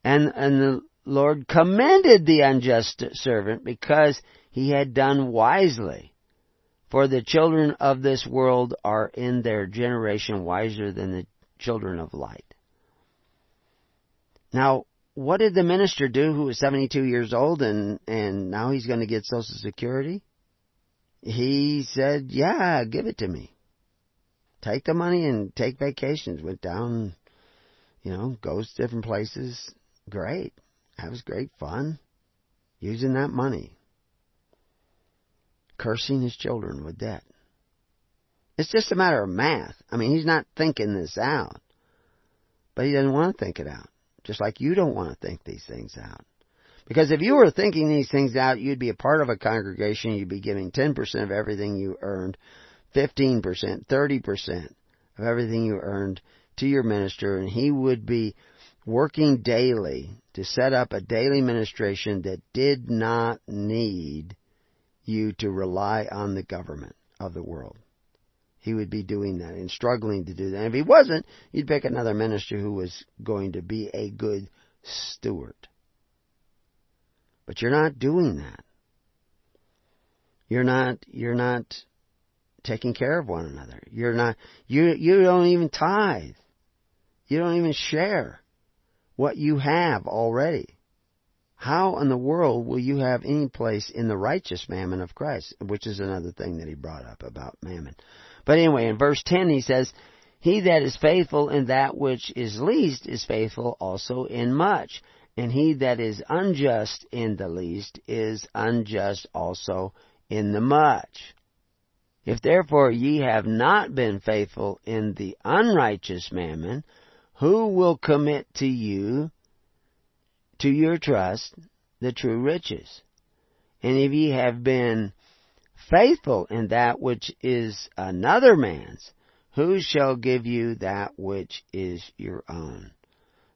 And and the Lord commended the unjust servant because he had done wisely. For the children of this world are in their generation wiser than the children of light. Now, what did the minister do who was 72 years old and, and now he's going to get Social Security? He said, yeah, give it to me. Take the money and take vacations. Went down, you know, goes to different places. Great. That was great fun. Using that money. Cursing his children with debt. It's just a matter of math. I mean, he's not thinking this out. But he doesn't want to think it out. Just like you don't want to think these things out. Because if you were thinking these things out, you'd be a part of a congregation, you'd be giving 10% of everything you earned, 15%, 30% of everything you earned to your minister, and he would be working daily to set up a daily ministration that did not need you to rely on the government of the world. He would be doing that and struggling to do that. And if he wasn't, you'd pick another minister who was going to be a good steward. But you're not doing that. You're not, you're not taking care of one another. You're not, you, you don't even tithe. You don't even share what you have already. How in the world will you have any place in the righteous mammon of Christ? Which is another thing that he brought up about mammon. But anyway, in verse 10 he says, He that is faithful in that which is least is faithful also in much. And he that is unjust in the least is unjust also in the much. If therefore ye have not been faithful in the unrighteous mammon, who will commit to you, to your trust, the true riches? And if ye have been faithful in that which is another man's, who shall give you that which is your own?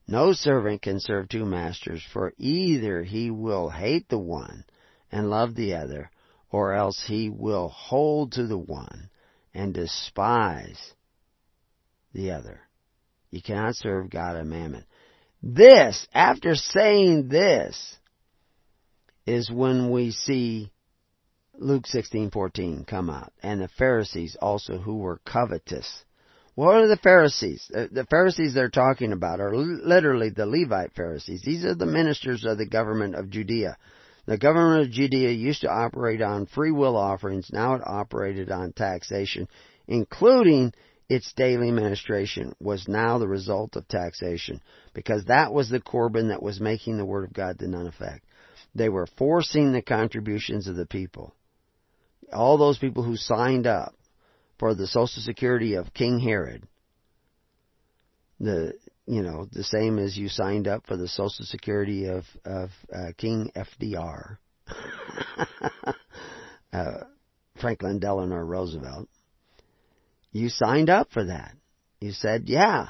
No servant can serve two masters, for either he will hate the one and love the other, or else he will hold to the one and despise the other. You cannot serve God and mammon. This, after saying this, is when we see Luke 16:14 come out, and the Pharisees also who were covetous. What are the Pharisees? Uh, the Pharisees they're talking about are literally the Levite Pharisees. These are the ministers of the government of Judea. The government of Judea used to operate on free will offerings. Now it operated on taxation, including its daily ministration was now the result of taxation because that was the Corban that was making the Word of God to none effect. They were forcing the contributions of the people. All those people who signed up for the Social Security of King Herod, the you know the same as you signed up for the Social Security of of uh, King FDR, uh, Franklin Delano Roosevelt. You signed up for that. You said, yeah,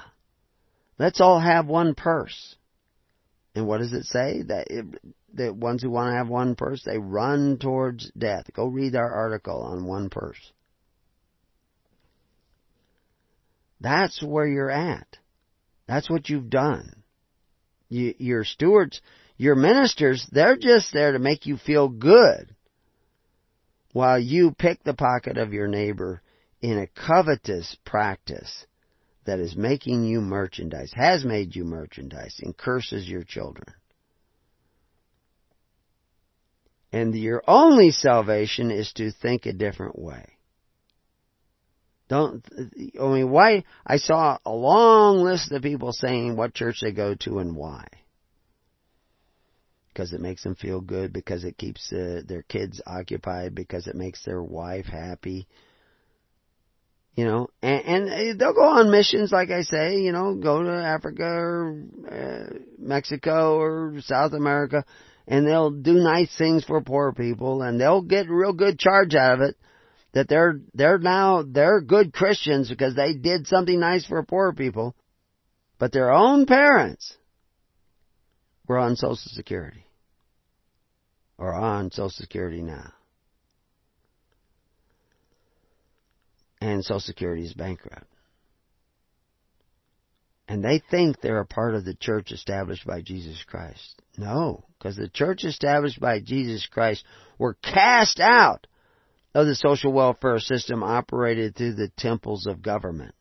let's all have one purse. And what does it say? That it, the ones who want to have one purse, they run towards death. Go read our article on one purse. That's where you're at. That's what you've done. You, your stewards, your ministers, they're just there to make you feel good while you pick the pocket of your neighbor in a covetous practice that is making you merchandise, has made you merchandise, and curses your children. And your only salvation is to think a different way. Don't, I mean, why? I saw a long list of people saying what church they go to and why. Because it makes them feel good, because it keeps uh, their kids occupied, because it makes their wife happy. You know, and, and they'll go on missions, like I say, you know, go to Africa or uh, Mexico or South America, and they'll do nice things for poor people, and they'll get real good charge out of it that they're they're now they're good Christians because they did something nice for poor people, but their own parents were on Social Security or on Social Security now. And Social Security is bankrupt. And they think they're a part of the church established by Jesus Christ. No, because the church established by Jesus Christ were cast out of the social welfare system operated through the temples of government,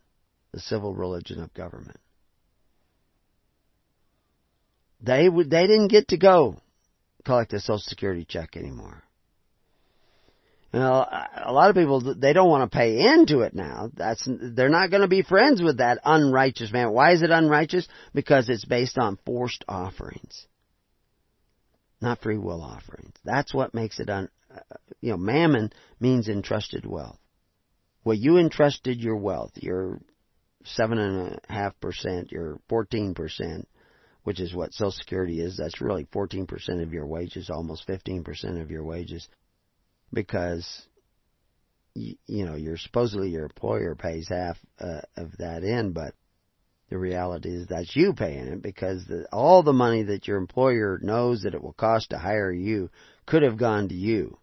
the civil religion of government. They they didn't get to go collect a social security check anymore. Know, a lot of people they don't want to pay into it now. That's they're not going to be friends with that unrighteous man. Why is it unrighteous? Because it's based on forced offerings, not free will offerings. That's what makes it un, uh, you know, mammon means entrusted wealth. Well, you entrusted your wealth, your seven and a half percent, your fourteen percent, which is what Social Security is. That's really fourteen percent of your wages, almost fifteen percent of your wages, because you, you know, you're supposedly your employer pays half uh, of that in, but the reality is that's you paying it because the, all the money that your employer knows that it will cost to hire you could have gone to you.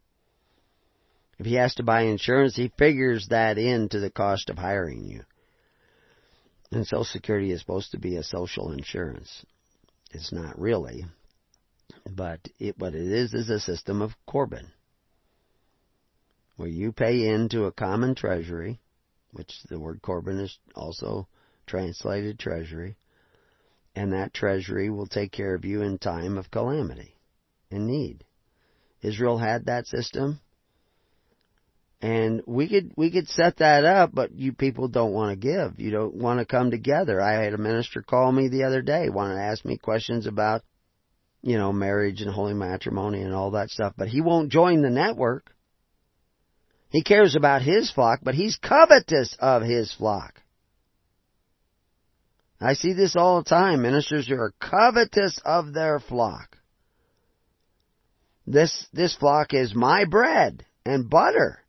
If he has to buy insurance, he figures that into the cost of hiring you. And Social Security is supposed to be a social insurance. It's not really. But it, what it is is a system of Corban. Where you pay into a common treasury, which the word Corban is also translated treasury, and that treasury will take care of you in time of calamity and need. Israel had that system. And we could we could set that up, but you people don't want to give. You don't want to come together. I had a minister call me the other day, wanted to ask me questions about, you know, marriage and holy matrimony and all that stuff, but he won't join the network. He cares about his flock, but he's covetous of his flock. I see this all the time. Ministers who are covetous of their flock. This, this flock is my bread and butter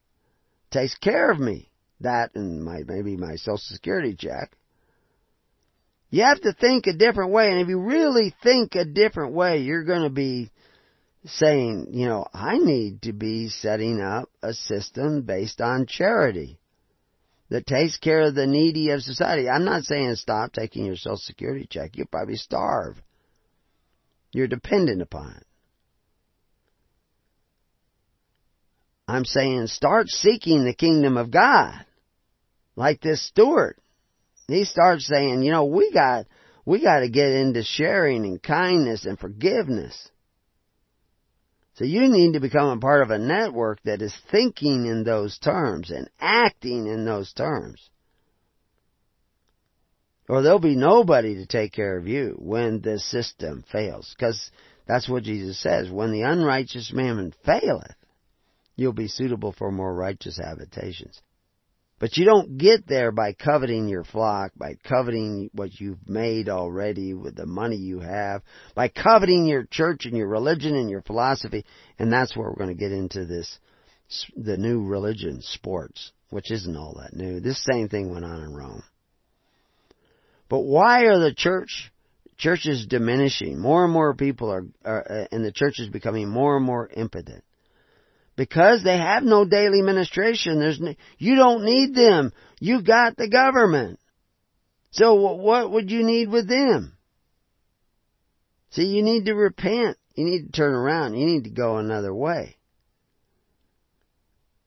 takes care of me. That and my maybe my social security check. You have to think a different way, and if you really think a different way, you're going to be saying, you know, I need to be setting up a system based on charity that takes care of the needy of society. I'm not saying stop taking your social security check. You'll probably starve. You're dependent upon it. I'm saying start seeking the kingdom of God. Like this steward. He starts saying, you know, we got, we got to get into sharing and kindness and forgiveness. So you need to become a part of a network that is thinking in those terms and acting in those terms. Or there'll be nobody to take care of you when the system fails. Because that's what Jesus says. When the unrighteous mammon faileth, you'll be suitable for more righteous habitations. But you don't get there by coveting your flock, by coveting what you've made already with the money you have, by coveting your church and your religion and your philosophy. And that's where we're going to get into this, the new religion, sports, which isn't all that new. This same thing went on in Rome. But why are the church, churches diminishing? More and more people are, are uh, and the church is becoming more and more impotent because they have no daily ministration. There's no, you don't need them. You got the government. So what would you need with them? See, you need to repent. You need to turn around. You need to go another way.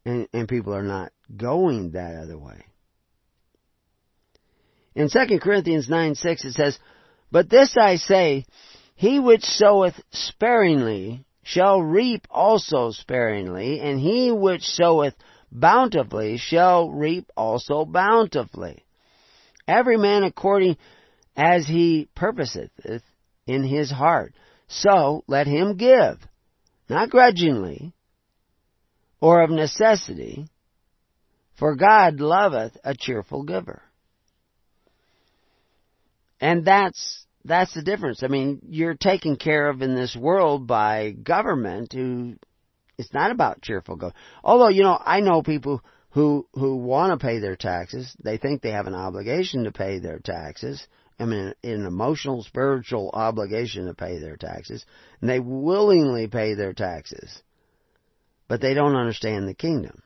And, and people are not going that other way. In 2 Corinthians 9 6 it says, But this I say, he which soweth sparingly shall reap also sparingly, and he which soweth bountifully shall reap also bountifully. Every man according as he purposeth in his heart. So let him give, not grudgingly, or of necessity, for God loveth a cheerful giver. And that's that's the difference. I mean, you're taken care of in this world by government who it's not about cheerful go. Although, you know, I know people who who want to pay their taxes. They think they have an obligation to pay their taxes. I mean, an emotional, spiritual obligation to pay their taxes, and they willingly pay their taxes. But they don't understand the kingdom.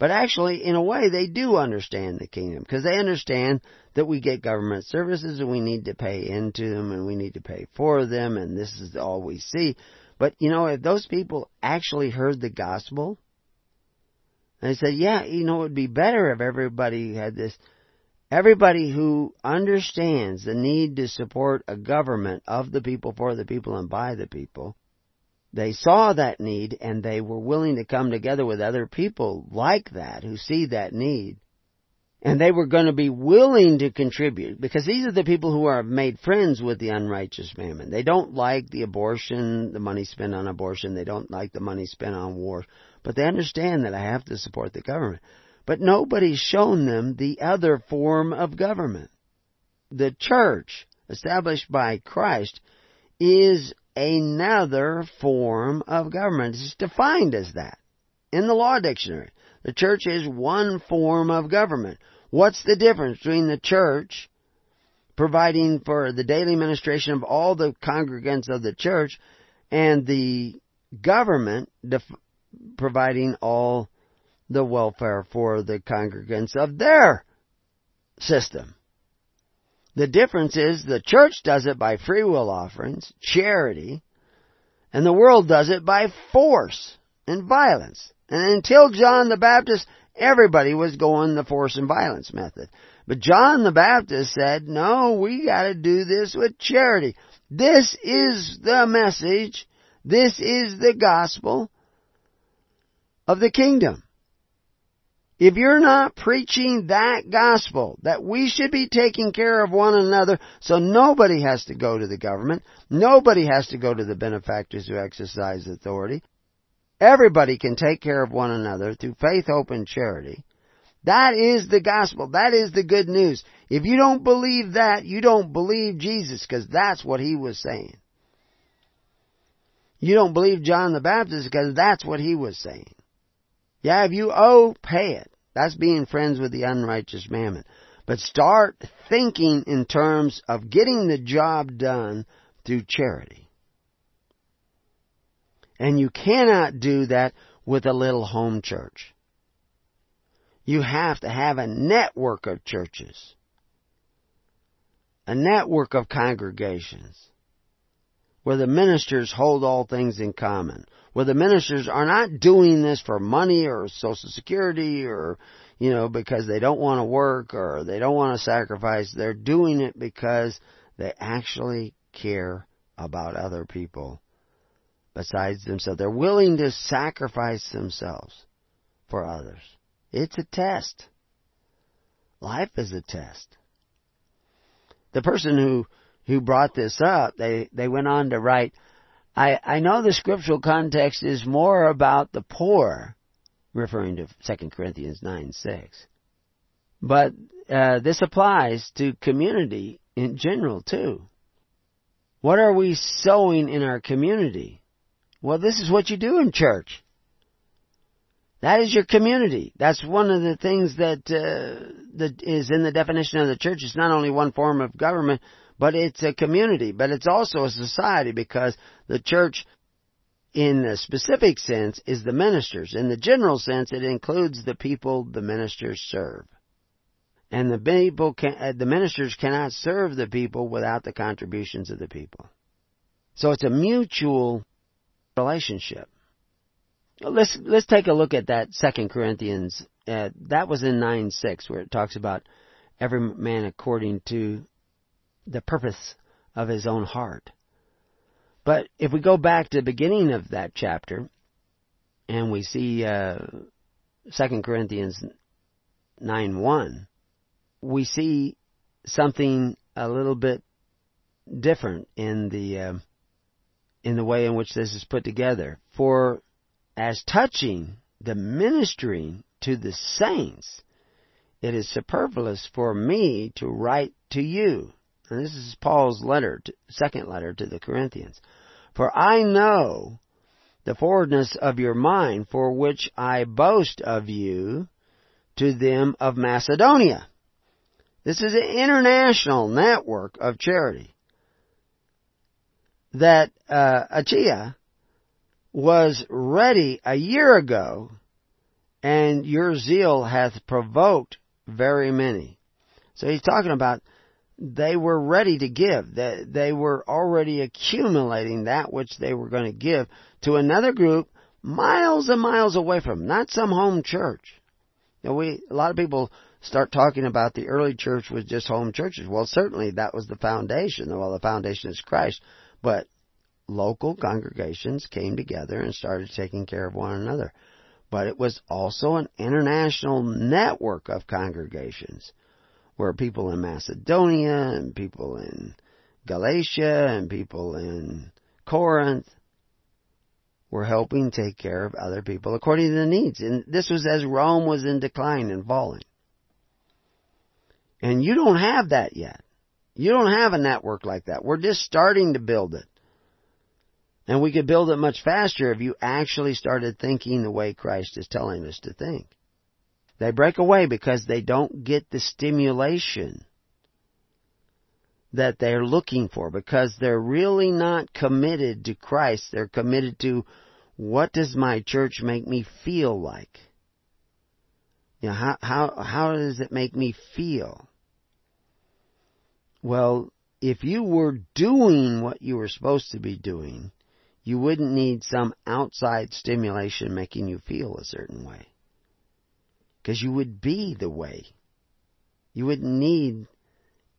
But actually, in a way, they do understand the kingdom because they understand that we get government services and we need to pay into them and we need to pay for them and this is all we see. But you know, if those people actually heard the gospel, they said, yeah, you know, it would be better if everybody had this. Everybody who understands the need to support a government of the people, for the people, and by the people, they saw that need and they were willing to come together with other people like that who see that need. And they were going to be willing to contribute because these are the people who are made friends with the unrighteous mammon. They don't like the abortion, the money spent on abortion. They don't like the money spent on war. But they understand that I have to support the government. But nobody's shown them the other form of government. The church, established by Christ, is another form of government. It's defined as that in the law dictionary. The church is one form of government. What's the difference between the church providing for the daily ministration of all the congregants of the church and the government def- providing all the welfare for the congregants of their system? The difference is the church does it by free will offerings, charity, and the world does it by force and violence. And until John the Baptist, everybody was going the force and violence method. But John the Baptist said, no, we gotta do this with charity. This is the message. This is the gospel of the kingdom. If you're not preaching that gospel, that we should be taking care of one another so nobody has to go to the government, nobody has to go to the benefactors who exercise authority, everybody can take care of one another through faith, hope, and charity. That is the gospel. That is the good news. If you don't believe that, you don't believe Jesus because that's what he was saying. You don't believe John the Baptist because that's what he was saying. Yeah, if you owe, pay it. That's being friends with the unrighteous mammon. But start thinking in terms of getting the job done through charity. And you cannot do that with a little home church. You have to have a network of churches. A network of congregations where the ministers hold all things in common, where the ministers are not doing this for money or social security or, you know, because they don't want to work or they don't want to sacrifice. They're doing it because they actually care about other people besides themselves. They're willing to sacrifice themselves for others. It's a test. Life is a test. The person who who brought this up, they, they went on to write, I, I know the scriptural context is more about the poor, referring to 2 Corinthians 9 6. But uh, this applies to community in general too. What are we sowing in our community? Well, this is what you do in church. That is your community. That's one of the things that uh, that is in the definition of the church. It's not only one form of government, but it's a community, but it's also a society because the church in the specific sense is the ministers. In the general sense, it includes the people the ministers serve. And the people can, uh, the ministers cannot serve the people without the contributions of the people. So it's a mutual relationship. let's let's take a look at that Second Corinthians. Uh, that was in nine six, where it talks about every man according to the purpose of his own heart. But if we go back to the beginning of that chapter, and we see uh, Second Corinthians nine one, we see something a little bit different in the uh, in the way in which this is put together. For as touching the ministering to the saints, it is superfluous for me to write to you. And this is Paul's letter, to, second letter to the Corinthians. For I know the forwardness of your mind, for which I boast of you to them of Macedonia. This is an international network of charity that uh, Achaia was ready a year ago, and your zeal hath provoked very many. So he's talking about they were ready to give. That they were already accumulating that which they were going to give to another group miles and miles away from, not some home church. You know, we a lot of people start talking about the early church was just home churches. Well, certainly that was the foundation. Well, the foundation is Christ, but local congregations came together and started taking care of one another. But it was also an international network of congregations where people in Macedonia and people in Galatia and people in Corinth were helping take care of other people according to the needs. And this was as Rome was in decline and falling. And you don't have that yet. You don't have a network like that. We're just starting to build it. And we could build it much faster if you actually started thinking the way Christ is telling us to think. They break away because they don't get the stimulation that they're looking for because they're really not committed to Christ. They're committed to what does my church make me feel like? You know, how, how, how does it make me feel? Well, if you were doing what you were supposed to be doing, you wouldn't need some outside stimulation making you feel a certain way. Because you would be the way. You wouldn't need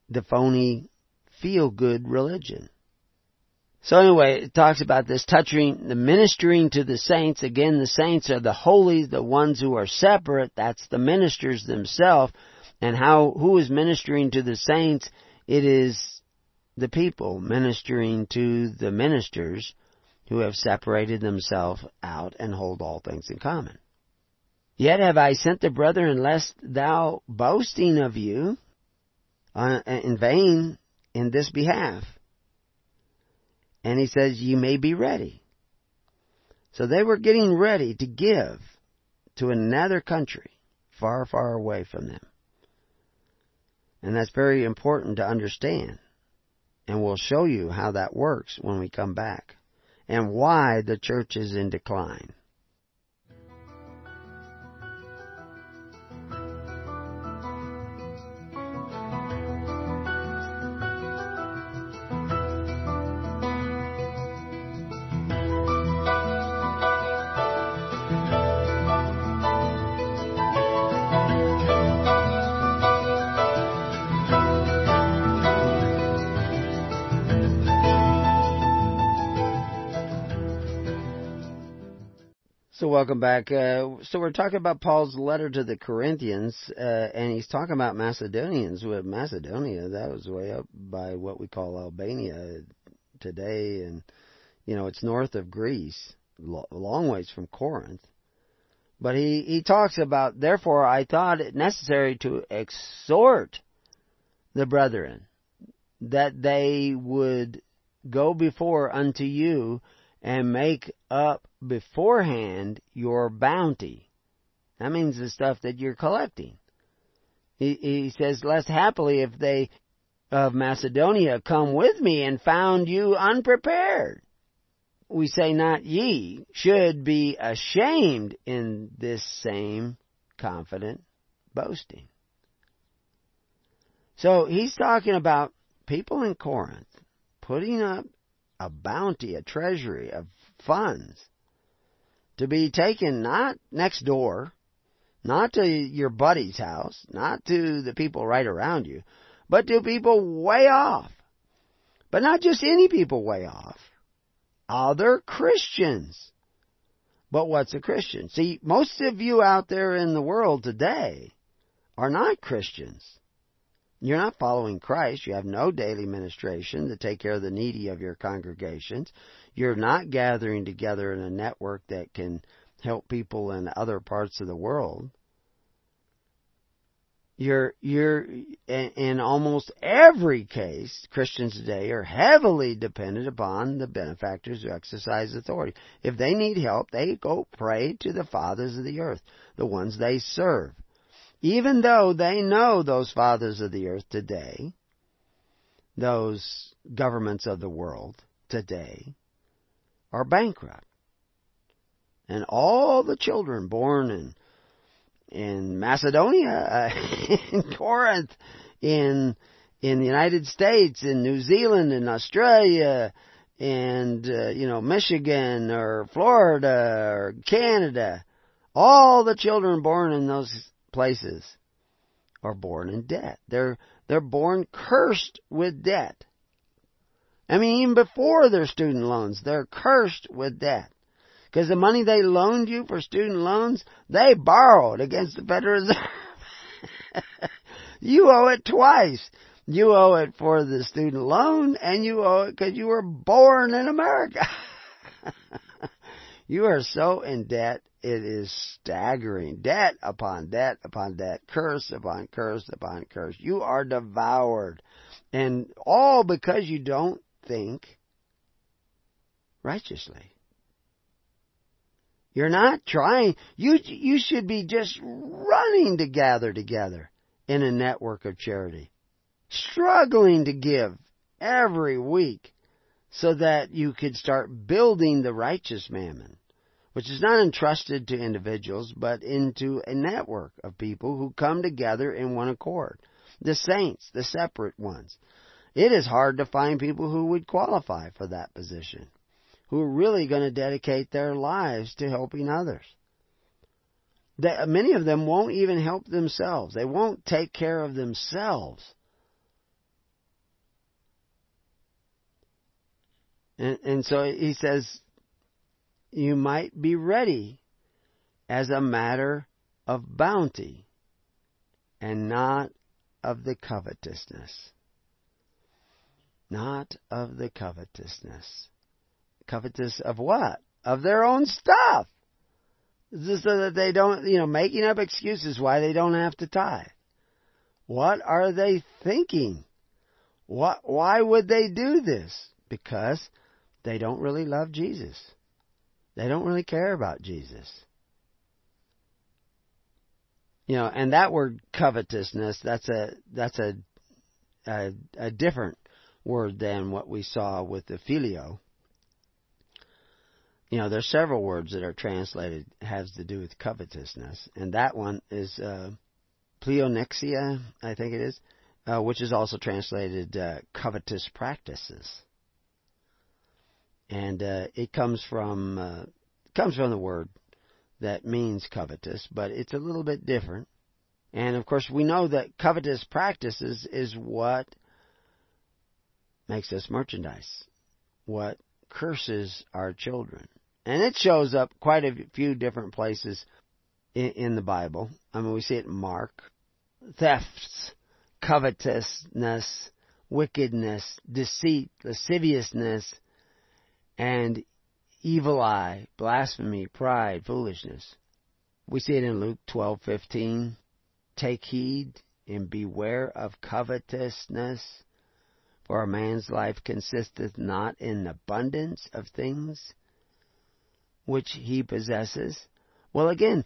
the phony feel good religion. So anyway, it talks about this touching the ministering to the saints. Again, the saints are the holy, the ones who are separate. That's the ministers themselves. And how, who is ministering to the saints? It is the people ministering to the ministers who have separated themselves out and hold all things in common. Yet have I sent the brethren lest thou boasting of you uh, in vain in this behalf. And he says, you may be ready. So they were getting ready to give to another country far, far away from them. And that's very important to understand. And we'll show you how that works when we come back and why the church is in decline. So welcome back. Uh, so we're talking about Paul's letter to the Corinthians, uh, and he's talking about Macedonians. With Macedonia, that was way up by what we call Albania today, and you know it's north of Greece, a long ways from Corinth. But he he talks about. Therefore, I thought it necessary to exhort the brethren that they would go before unto you and make up beforehand your bounty. That means the stuff that you're collecting. He, he says, less happily if they of Macedonia come with me and found you unprepared. We say not ye should be ashamed in this same confident boasting. So he's talking about people in Corinth putting up a bounty, a treasury of funds to be taken not next door, not to your buddy's house, not to the people right around you, but to people way off. But not just any people way off. Other Christians. But what's a Christian? See, most of you out there in the world today are not Christians. You're not following Christ. You have no daily ministration to take care of the needy of your congregations. You're not gathering together in a network that can help people in other parts of the world. You're, you're, in almost every case, Christians today are heavily dependent upon the benefactors who exercise authority. If they need help, they go pray to the fathers of the earth, the ones they serve even though they know those fathers of the earth today, those governments of the world today, are bankrupt. And all the children born in in Macedonia, uh, in Corinth, in in the United States, in New Zealand, in Australia, and uh, you know Michigan or Florida or Canada, all the children born in those places are born in debt. They're, they're born cursed with debt. I mean, even before their student loans, they're cursed with debt. Because the money they loaned you for student loans, they borrowed against the Federal Reserve. you owe it twice. You owe it for the student loan, and you owe it because you were born in America. you are so in debt it is staggering. Debt upon debt upon debt, curse upon curse upon curse. You are devoured. And all because you don't think righteously. You're not trying. You, you should be just running to gather together in a network of charity. Struggling to give every week so that you could start building the righteous mammon which is not entrusted to individuals, but into a network of people who come together in one accord. The saints, the separate ones. It is hard to find people who would qualify for that position, who are really going to dedicate their lives to helping others. They, many of them won't even help themselves. They won't take care of themselves. And, and so he says, you might be ready as a matter of bounty and not of the covetousness. Not of the covetousness. Covetous of what? Of their own stuff. So that they don't, you know, making up excuses why they don't have to tithe. What are they thinking? What, why would they do this? Because they don't really love Jesus. They don't really care about Jesus. You know, and that word covetousness, that's a, that's a, a, a different word than what we saw with the filio. You know, there's several words that are translated has to do with covetousness, and that one is uh, pleonexia, I think it is, uh, which is also translated uh, covetous practices and uh, it comes from uh, comes from the word that means covetous, but it's a little bit different. And of course, we know that covetous practices is what makes us merchandise, what curses our children. And it shows up quite a few different places in, in the Bible. I mean, we see it in Mark. Thefts, covetousness, wickedness, deceit, lasciviousness, and evil eye, blasphemy, pride, foolishness. We see it in Luke 12:15. Take heed and beware of covetousness, for a man's life consisteth not in abundance of things which he possesses. Well, again,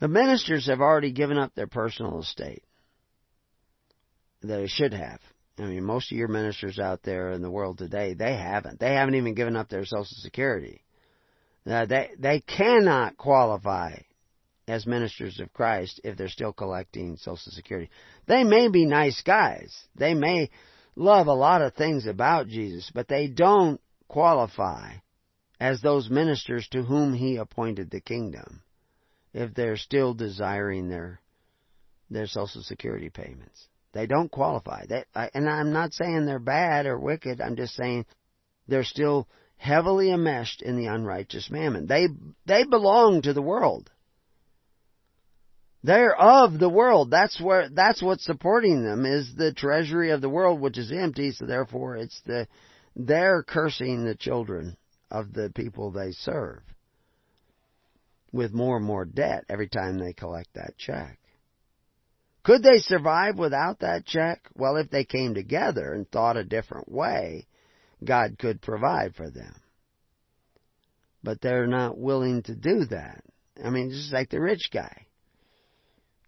the ministers have already given up their personal estate. They should have. I mean, most of your ministers out there in the world today, they haven't. They haven't even given up their Social Security. Uh, they they cannot qualify as ministers of Christ if they're still collecting Social Security. They may be nice guys. They may love a lot of things about Jesus, but they don't qualify as those ministers to whom he appointed the kingdom if they're still desiring their their social security payments. They don't qualify. They, and I'm not saying they're bad or wicked. I'm just saying they're still heavily enmeshed in the unrighteous mammon. They they belong to the world. They're of the world. That's where that's what's supporting them is the treasury of the world which is empty, so therefore it's the they're cursing the children of the people they serve with more and more debt every time they collect that check. Could they survive without that check? Well, if they came together and thought a different way, God could provide for them. But they're not willing to do that. I mean, just like the rich guy.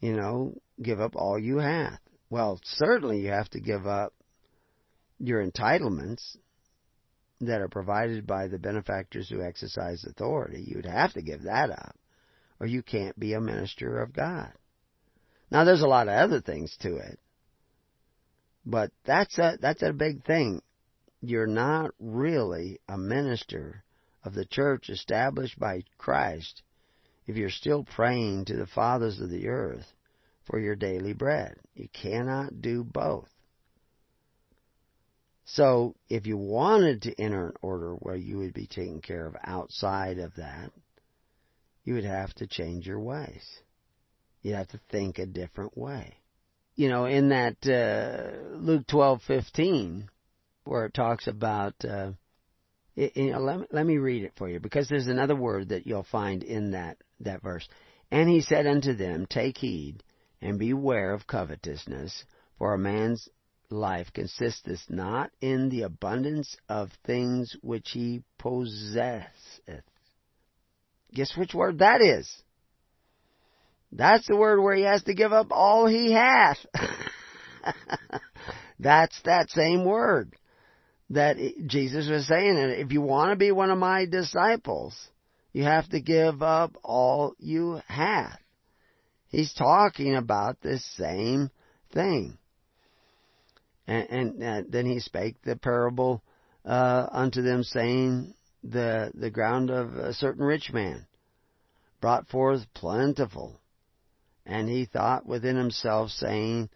You know, give up all you have. Well, certainly you have to give up your entitlements that are provided by the benefactors who exercise authority. You'd have to give that up, or you can't be a minister of God. Now, there's a lot of other things to it, but that's a that's a big thing. You're not really a minister of the church established by Christ if you're still praying to the fathers of the earth for your daily bread. You cannot do both. So, if you wanted to enter an order where you would be taken care of outside of that, you would have to change your ways. You'd have to think a different way. You know, in that uh, Luke twelve fifteen, where it talks about, uh, it, you uh, know, let me, let me read it for you because there's another word that you'll find in that that verse. And he said unto them, Take heed and beware of covetousness, for a man's life consisteth not in the abundance of things which he possesseth. Guess which word that is? That's the word where he has to give up all he hath. That's that same word that Jesus was saying. And if you want to be one of my disciples, you have to give up all you have. He's talking about the same thing. And, and uh, then he spake the parable uh, unto them, saying, the the ground of a certain rich man brought forth plentiful, and he thought within himself, saying,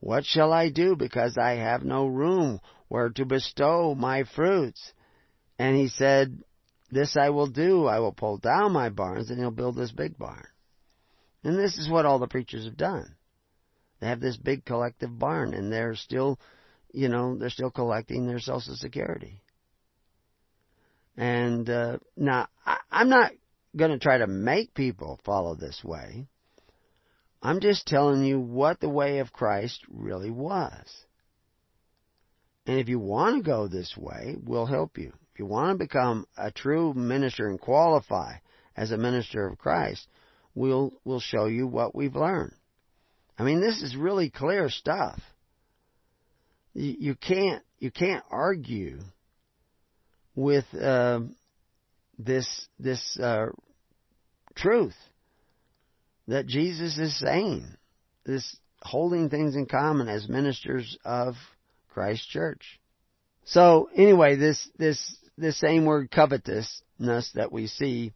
What shall I do, because I have no room where to bestow my fruits? And he said, This I will do. I will pull down my barns, and he'll build this big barn. And this is what all the preachers have done. They have this big collective barn, and they're still, you know, they're still collecting their Social Security. And uh, now, I, I'm not going to try to make people follow this way. I'm just telling you what the way of Christ really was. And if you want to go this way, we'll help you. If you want to become a true minister and qualify as a minister of Christ, we'll we'll show you what we've learned. I mean, this is really clear stuff. You, you can't you can't argue with uh, this this uh, truth that Jesus is saying. This holding things in common as ministers of Christ Church. So anyway, this this this same word covetousness that we see,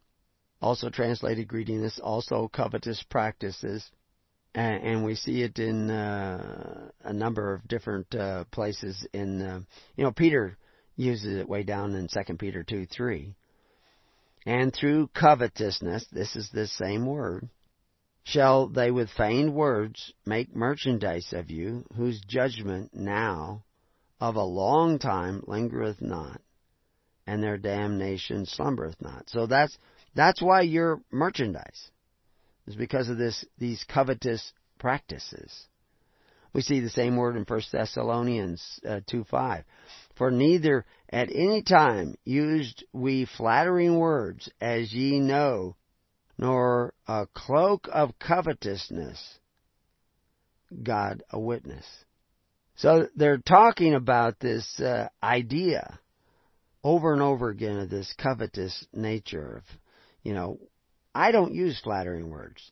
also translated greediness, also covetous practices, and, and we see it in uh, a number of different uh, places. In uh, you know, Peter uses it way down in Second Peter two three. And through covetousness, this is the same word, shall they with feigned words make merchandise of you, whose judgment now of a long time lingereth not, and their damnation slumbereth not. So that's that's why you're merchandise is because of this these covetous practices. We see the same word in 1 Thessalonians uh, 2 5. For neither at any time used we flattering words, as ye know, nor a cloak of covetousness, God a witness. So they're talking about this uh, idea over and over again of this covetous nature of, you know, I don't use flattering words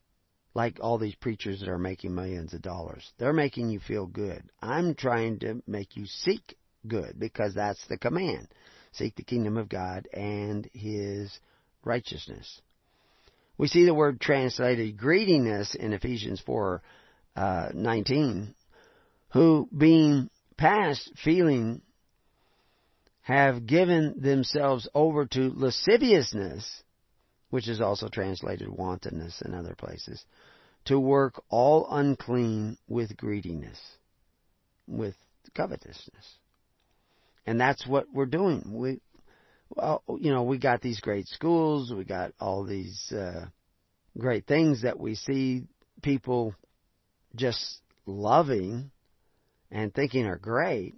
like all these preachers that are making millions of dollars. They're making you feel good. I'm trying to make you seek good because that's the command. Seek the kingdom of God and His righteousness. We see the word translated greediness in Ephesians 4 uh, 19, who being past feeling have given themselves over to lasciviousness, which is also translated wantonness in other places, to work all unclean with greediness, with covetousness. And that's what we're doing. We, well, you know, we got these great schools, we got all these uh, great things that we see people just loving and thinking are great,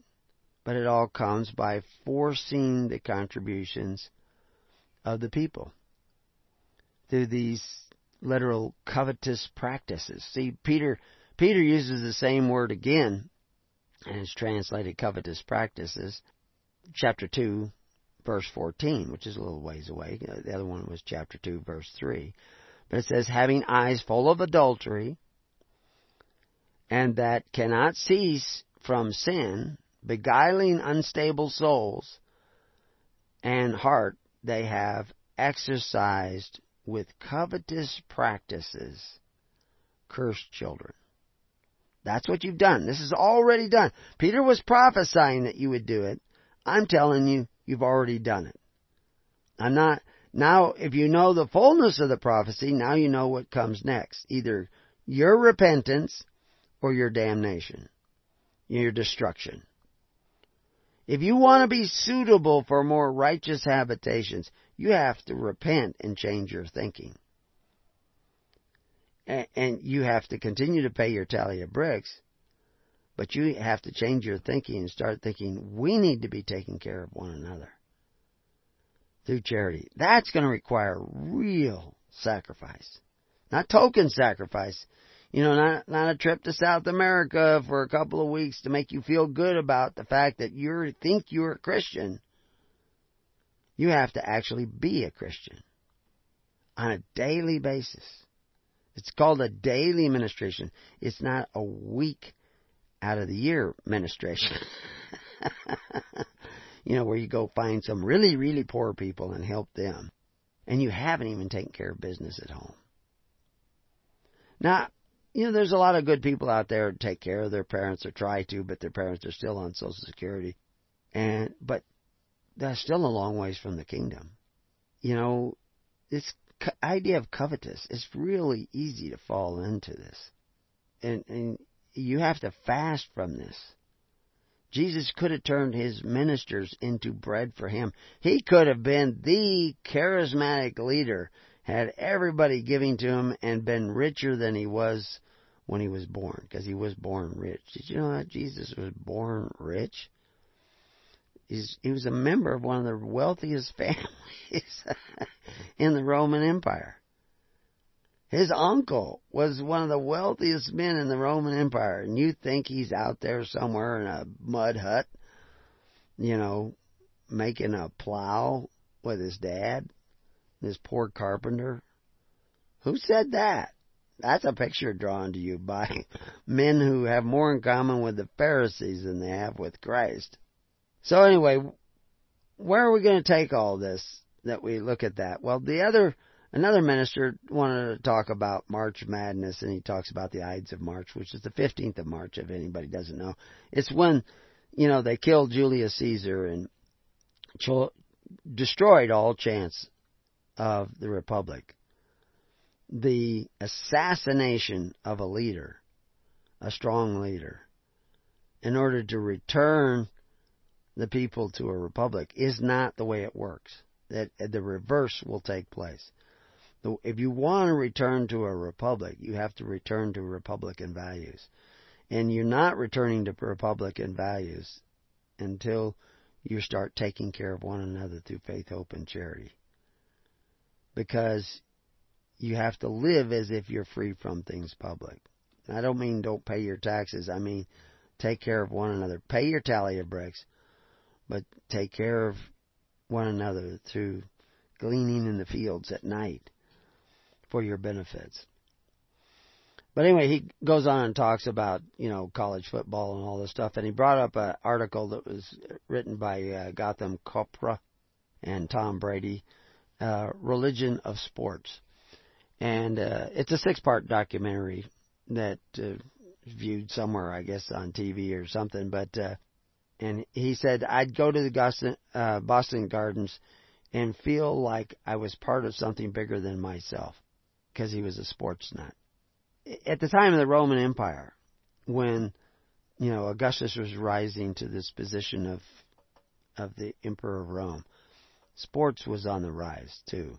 but it all comes by forcing the contributions of the people through these literal covetous practices. See, Peter Peter uses the same word again, and it's translated covetous practices, chapter two, verse fourteen, which is a little ways away. The other one was chapter two, verse three. But it says, having eyes full of adultery, and that cannot cease from sin, beguiling unstable souls, and heart they have exercised with covetous practices cursed children. That's what you've done. This is already done. Peter was prophesying that you would do it. I'm telling you, you've already done it. I'm not, now if you know the fullness of the prophecy, now you know what comes next. Either your repentance or your damnation, your destruction. If you want to be suitable for more righteous habitations, you have to repent and change your thinking. And you have to continue to pay your tally of bricks, but you have to change your thinking and start thinking we need to be taking care of one another through charity. That's going to require real sacrifice. Not token sacrifice, you know, not, not a trip to South America for a couple of weeks to make you feel good about the fact that you think you're a Christian. You have to actually be a Christian on a daily basis. It's called a daily administration. It's not a week out of the year administration. you know, where you go find some really, really poor people and help them. And you haven't even taken care of business at home. Now, you know, there's a lot of good people out there who take care of their parents or try to, but their parents are still on Social Security. And, but that's still a long ways from the kingdom. You know, this idea of covetous, it's really easy to fall into this. And, and you have to fast from this. Jesus could have turned his ministers into bread for him. He could have been the charismatic leader had everybody giving to him and been richer than he was when he was born, because he was born rich. Did you know that Jesus was born rich? He's, he was a member of one of the wealthiest families in the Roman Empire. His uncle was one of the wealthiest men in the Roman Empire, and you think he's out there somewhere in a mud hut, you know, making a plow with his dad? this poor carpenter? Who said that? That's a picture drawn to you by men who have more in common with the Pharisees than they have with Christ. So anyway, where are we going to take all this that we look at that? Well, the other, another minister wanted to talk about March Madness and he talks about the Ides of March, which is the 15th of March if anybody doesn't know. It's when, you know, they killed Julius Caesar and cho- destroyed all chance of the Republic. The assassination of a leader, a strong leader, in order to return the people to a republic is not the way it works. That uh, the reverse will take place. If you want to return to a republic, you have to return to Republican values. And you're not returning to Republican values until you start taking care of one another through faith, hope, and charity because you have to live as if you're free from things public. I don't mean don't pay your taxes. I mean take care of one another. Pay your tally of bricks, but take care of one another through gleaning in the fields at night for your benefits. But anyway, he goes on and talks about, you know, college football and all this stuff. And he brought up an article that was written by uh, Gotham Chopra. and Tom Brady, uh, Religion of Sports. And uh, it's a six part documentary that uh, viewed somewhere, I guess, on TV or something. But uh, and he said I'd go to the Boston, uh, Boston Gardens and feel like I was part of something bigger than myself because he was a sports nut. At the time of the Roman Empire, when you know Augustus was rising to this position of of the emperor of Rome, sports was on the rise too.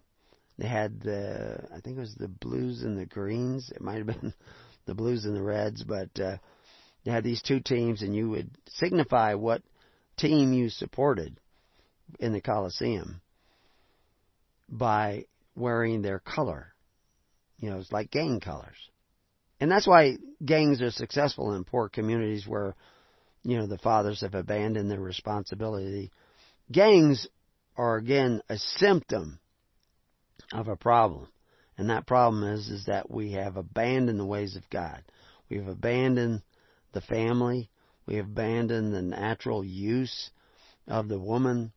They had the I think it was the blues and the greens. It might have been the blues and the reds, but uh, they had these two teams, and you would signify what team you supported in the Colosseum by wearing their color. You know, it's like gang colors. And that's why gangs are successful in poor communities where, you know, the fathers have abandoned their responsibility. Gangs are again a symptom of a problem. And that problem is, is that we have abandoned the ways of God. We have abandoned the family. We have abandoned the natural use of the woman.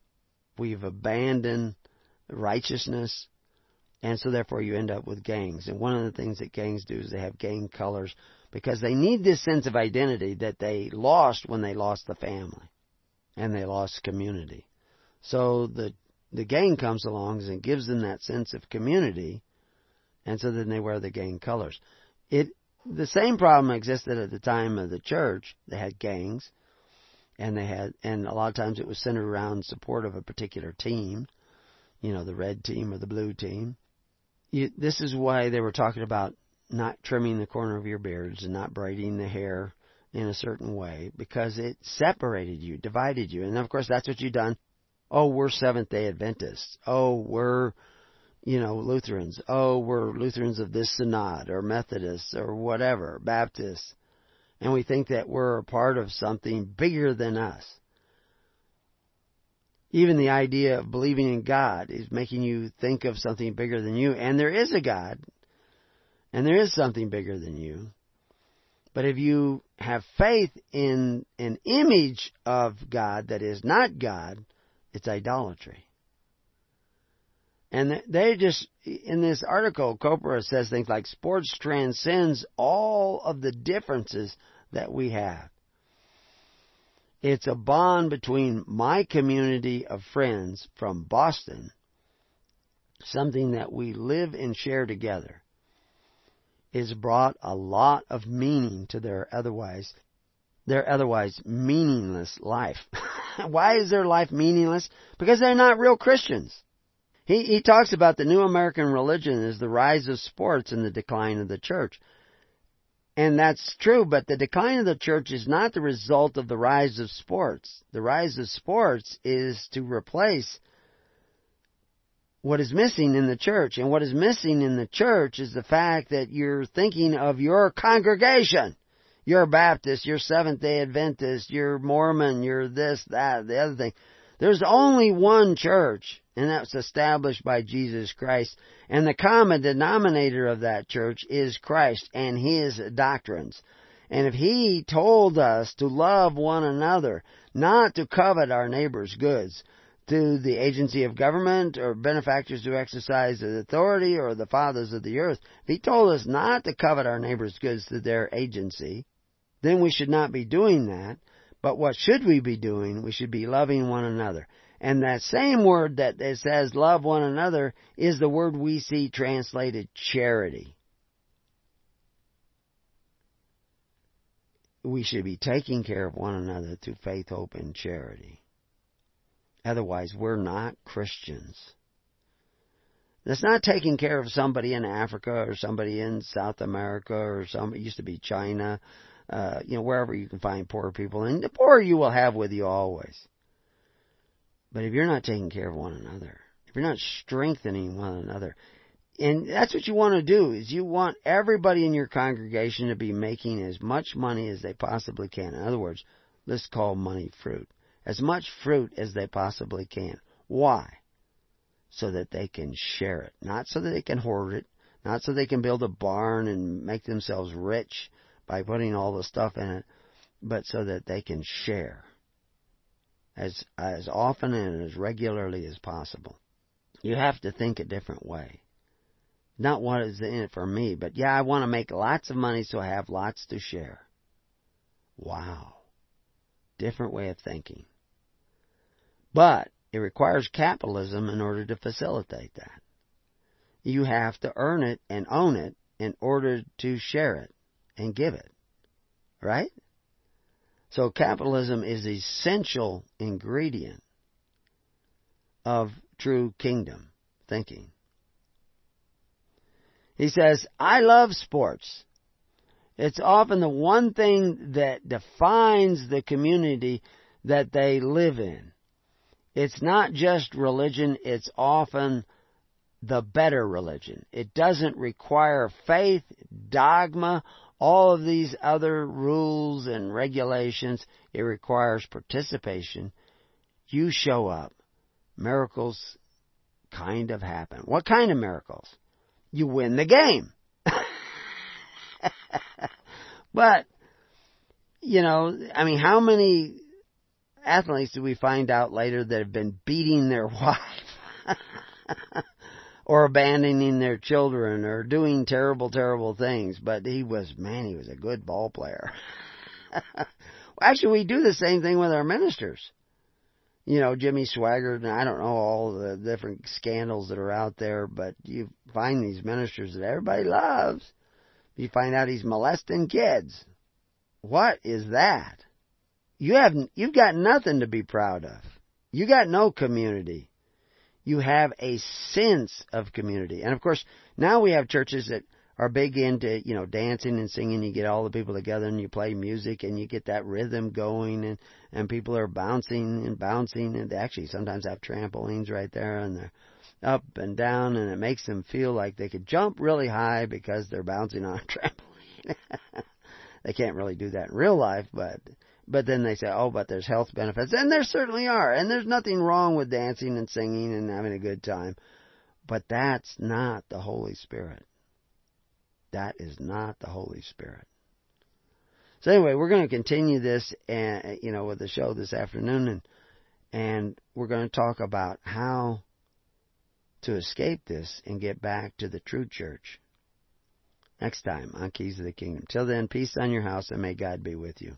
We've abandoned righteousness. And so therefore you end up with gangs. And one of the things that gangs do is they have gang colors because they need this sense of identity that they lost when they lost the family and they lost community. So the the gang comes along and gives them that sense of community and so then they wear the gang colors. It the same problem existed at the time of the church. They had gangs and they had and a lot of times it was centered around support of a particular team, you know, the red team or the blue team you, this is why they were talking about not trimming the corner of your beards and not braiding the hair in a certain way because it separated you, divided you. And of course, that's what you've done. Oh, we're Seventh day Adventists. Oh, we're, you know, Lutherans. Oh, we're Lutherans of this synod or Methodists or whatever, Baptists. And we think that we're a part of something bigger than us. Even the idea of believing in God is making you think of something bigger than you. And there is a God. And there is something bigger than you. But if you have faith in an image of God that is not God, it's idolatry. And they just, in this article, Chopra says things like sports transcends all of the differences that we have. It's a bond between my community of friends from Boston, something that we live and share together. It's brought a lot of meaning to their otherwise their otherwise meaningless life. Why is their life meaningless? Because they're not real Christians. He, he talks about the new American religion as the rise of sports and the decline of the church. And that's true, but the decline of the church is not the result of the rise of sports. The rise of sports is to replace what is missing in the church. And what is missing in the church is the fact that you're thinking of your congregation. You're a Baptist, you're Seventh day Adventist, you're Mormon, you're this, that, the other thing. There's only one church and that's established by Jesus Christ. And the common denominator of that church is Christ and His doctrines. And if He told us to love one another, not to covet our neighbor's goods, to the agency of government or benefactors who exercise authority or the fathers of the earth, if He told us not to covet our neighbor's goods to their agency, then we should not be doing that. But what should we be doing? We should be loving one another. And that same word that it says love one another is the word we see translated charity. We should be taking care of one another through faith, hope, and charity. Otherwise, we're not Christians. That's not taking care of somebody in Africa or somebody in South America or some, it used to be China, uh, you know, wherever you can find poor people. And the poor you will have with you always. But if you're not taking care of one another, if you're not strengthening one another, and that's what you want to do is you want everybody in your congregation to be making as much money as they possibly can. In other words, let's call money fruit. As much fruit as they possibly can. Why? So that they can share it. Not so that they can hoard it. Not so they can build a barn and make themselves rich by putting all the stuff in it. But so that they can share as as often and as regularly as possible. You have to think a different way. Not what is in it for me, but yeah, I want to make lots of money so I have lots to share. Wow. Different way of thinking. But it requires capitalism in order to facilitate that. You have to earn it and own it in order to share it and give it. Right? So capitalism is the essential ingredient of true kingdom thinking. He says, I love sports. It's often the one thing that defines the community that they live in. It's not just religion, it's often the better religion. It doesn't require faith, dogma, all of these other rules and regulations. It requires participation. You show up. Miracles kind of happen. What kind of miracles? You win the game. but, you know, I mean, how many athletes do we find out later that have been beating their wife? or abandoning their children or doing terrible, terrible things. But he was, man, he was a good ball player. actually, we do the same thing with our ministers. You know, Jimmy Swaggart, and I don't know all the different scandals that are out there, but you find these ministers that everybody loves. You find out he's molesting kids. What is that? You have, you've got nothing to be proud of. You got no community you have a sense of community. And of course, now we have churches that are big into, you know, dancing and singing. You get all the people together and you play music and you get that rhythm going and, and people are bouncing and bouncing and they actually sometimes have trampolines right there and they're up and down and it makes them feel like they could jump really high because they're bouncing on a trampoline. they can't really do that in real life, but but then they say, oh, but there's health benefits. And there certainly are. And there's nothing wrong with dancing and singing and having a good time. But that's not the Holy Spirit. That is not the Holy Spirit. So anyway, we're going to continue this, uh, you know, with the show this afternoon, and and we're going to talk about how to escape this and get back to the true church. Next time on Keys of the Kingdom. Till then, peace on your house, and may God be with you.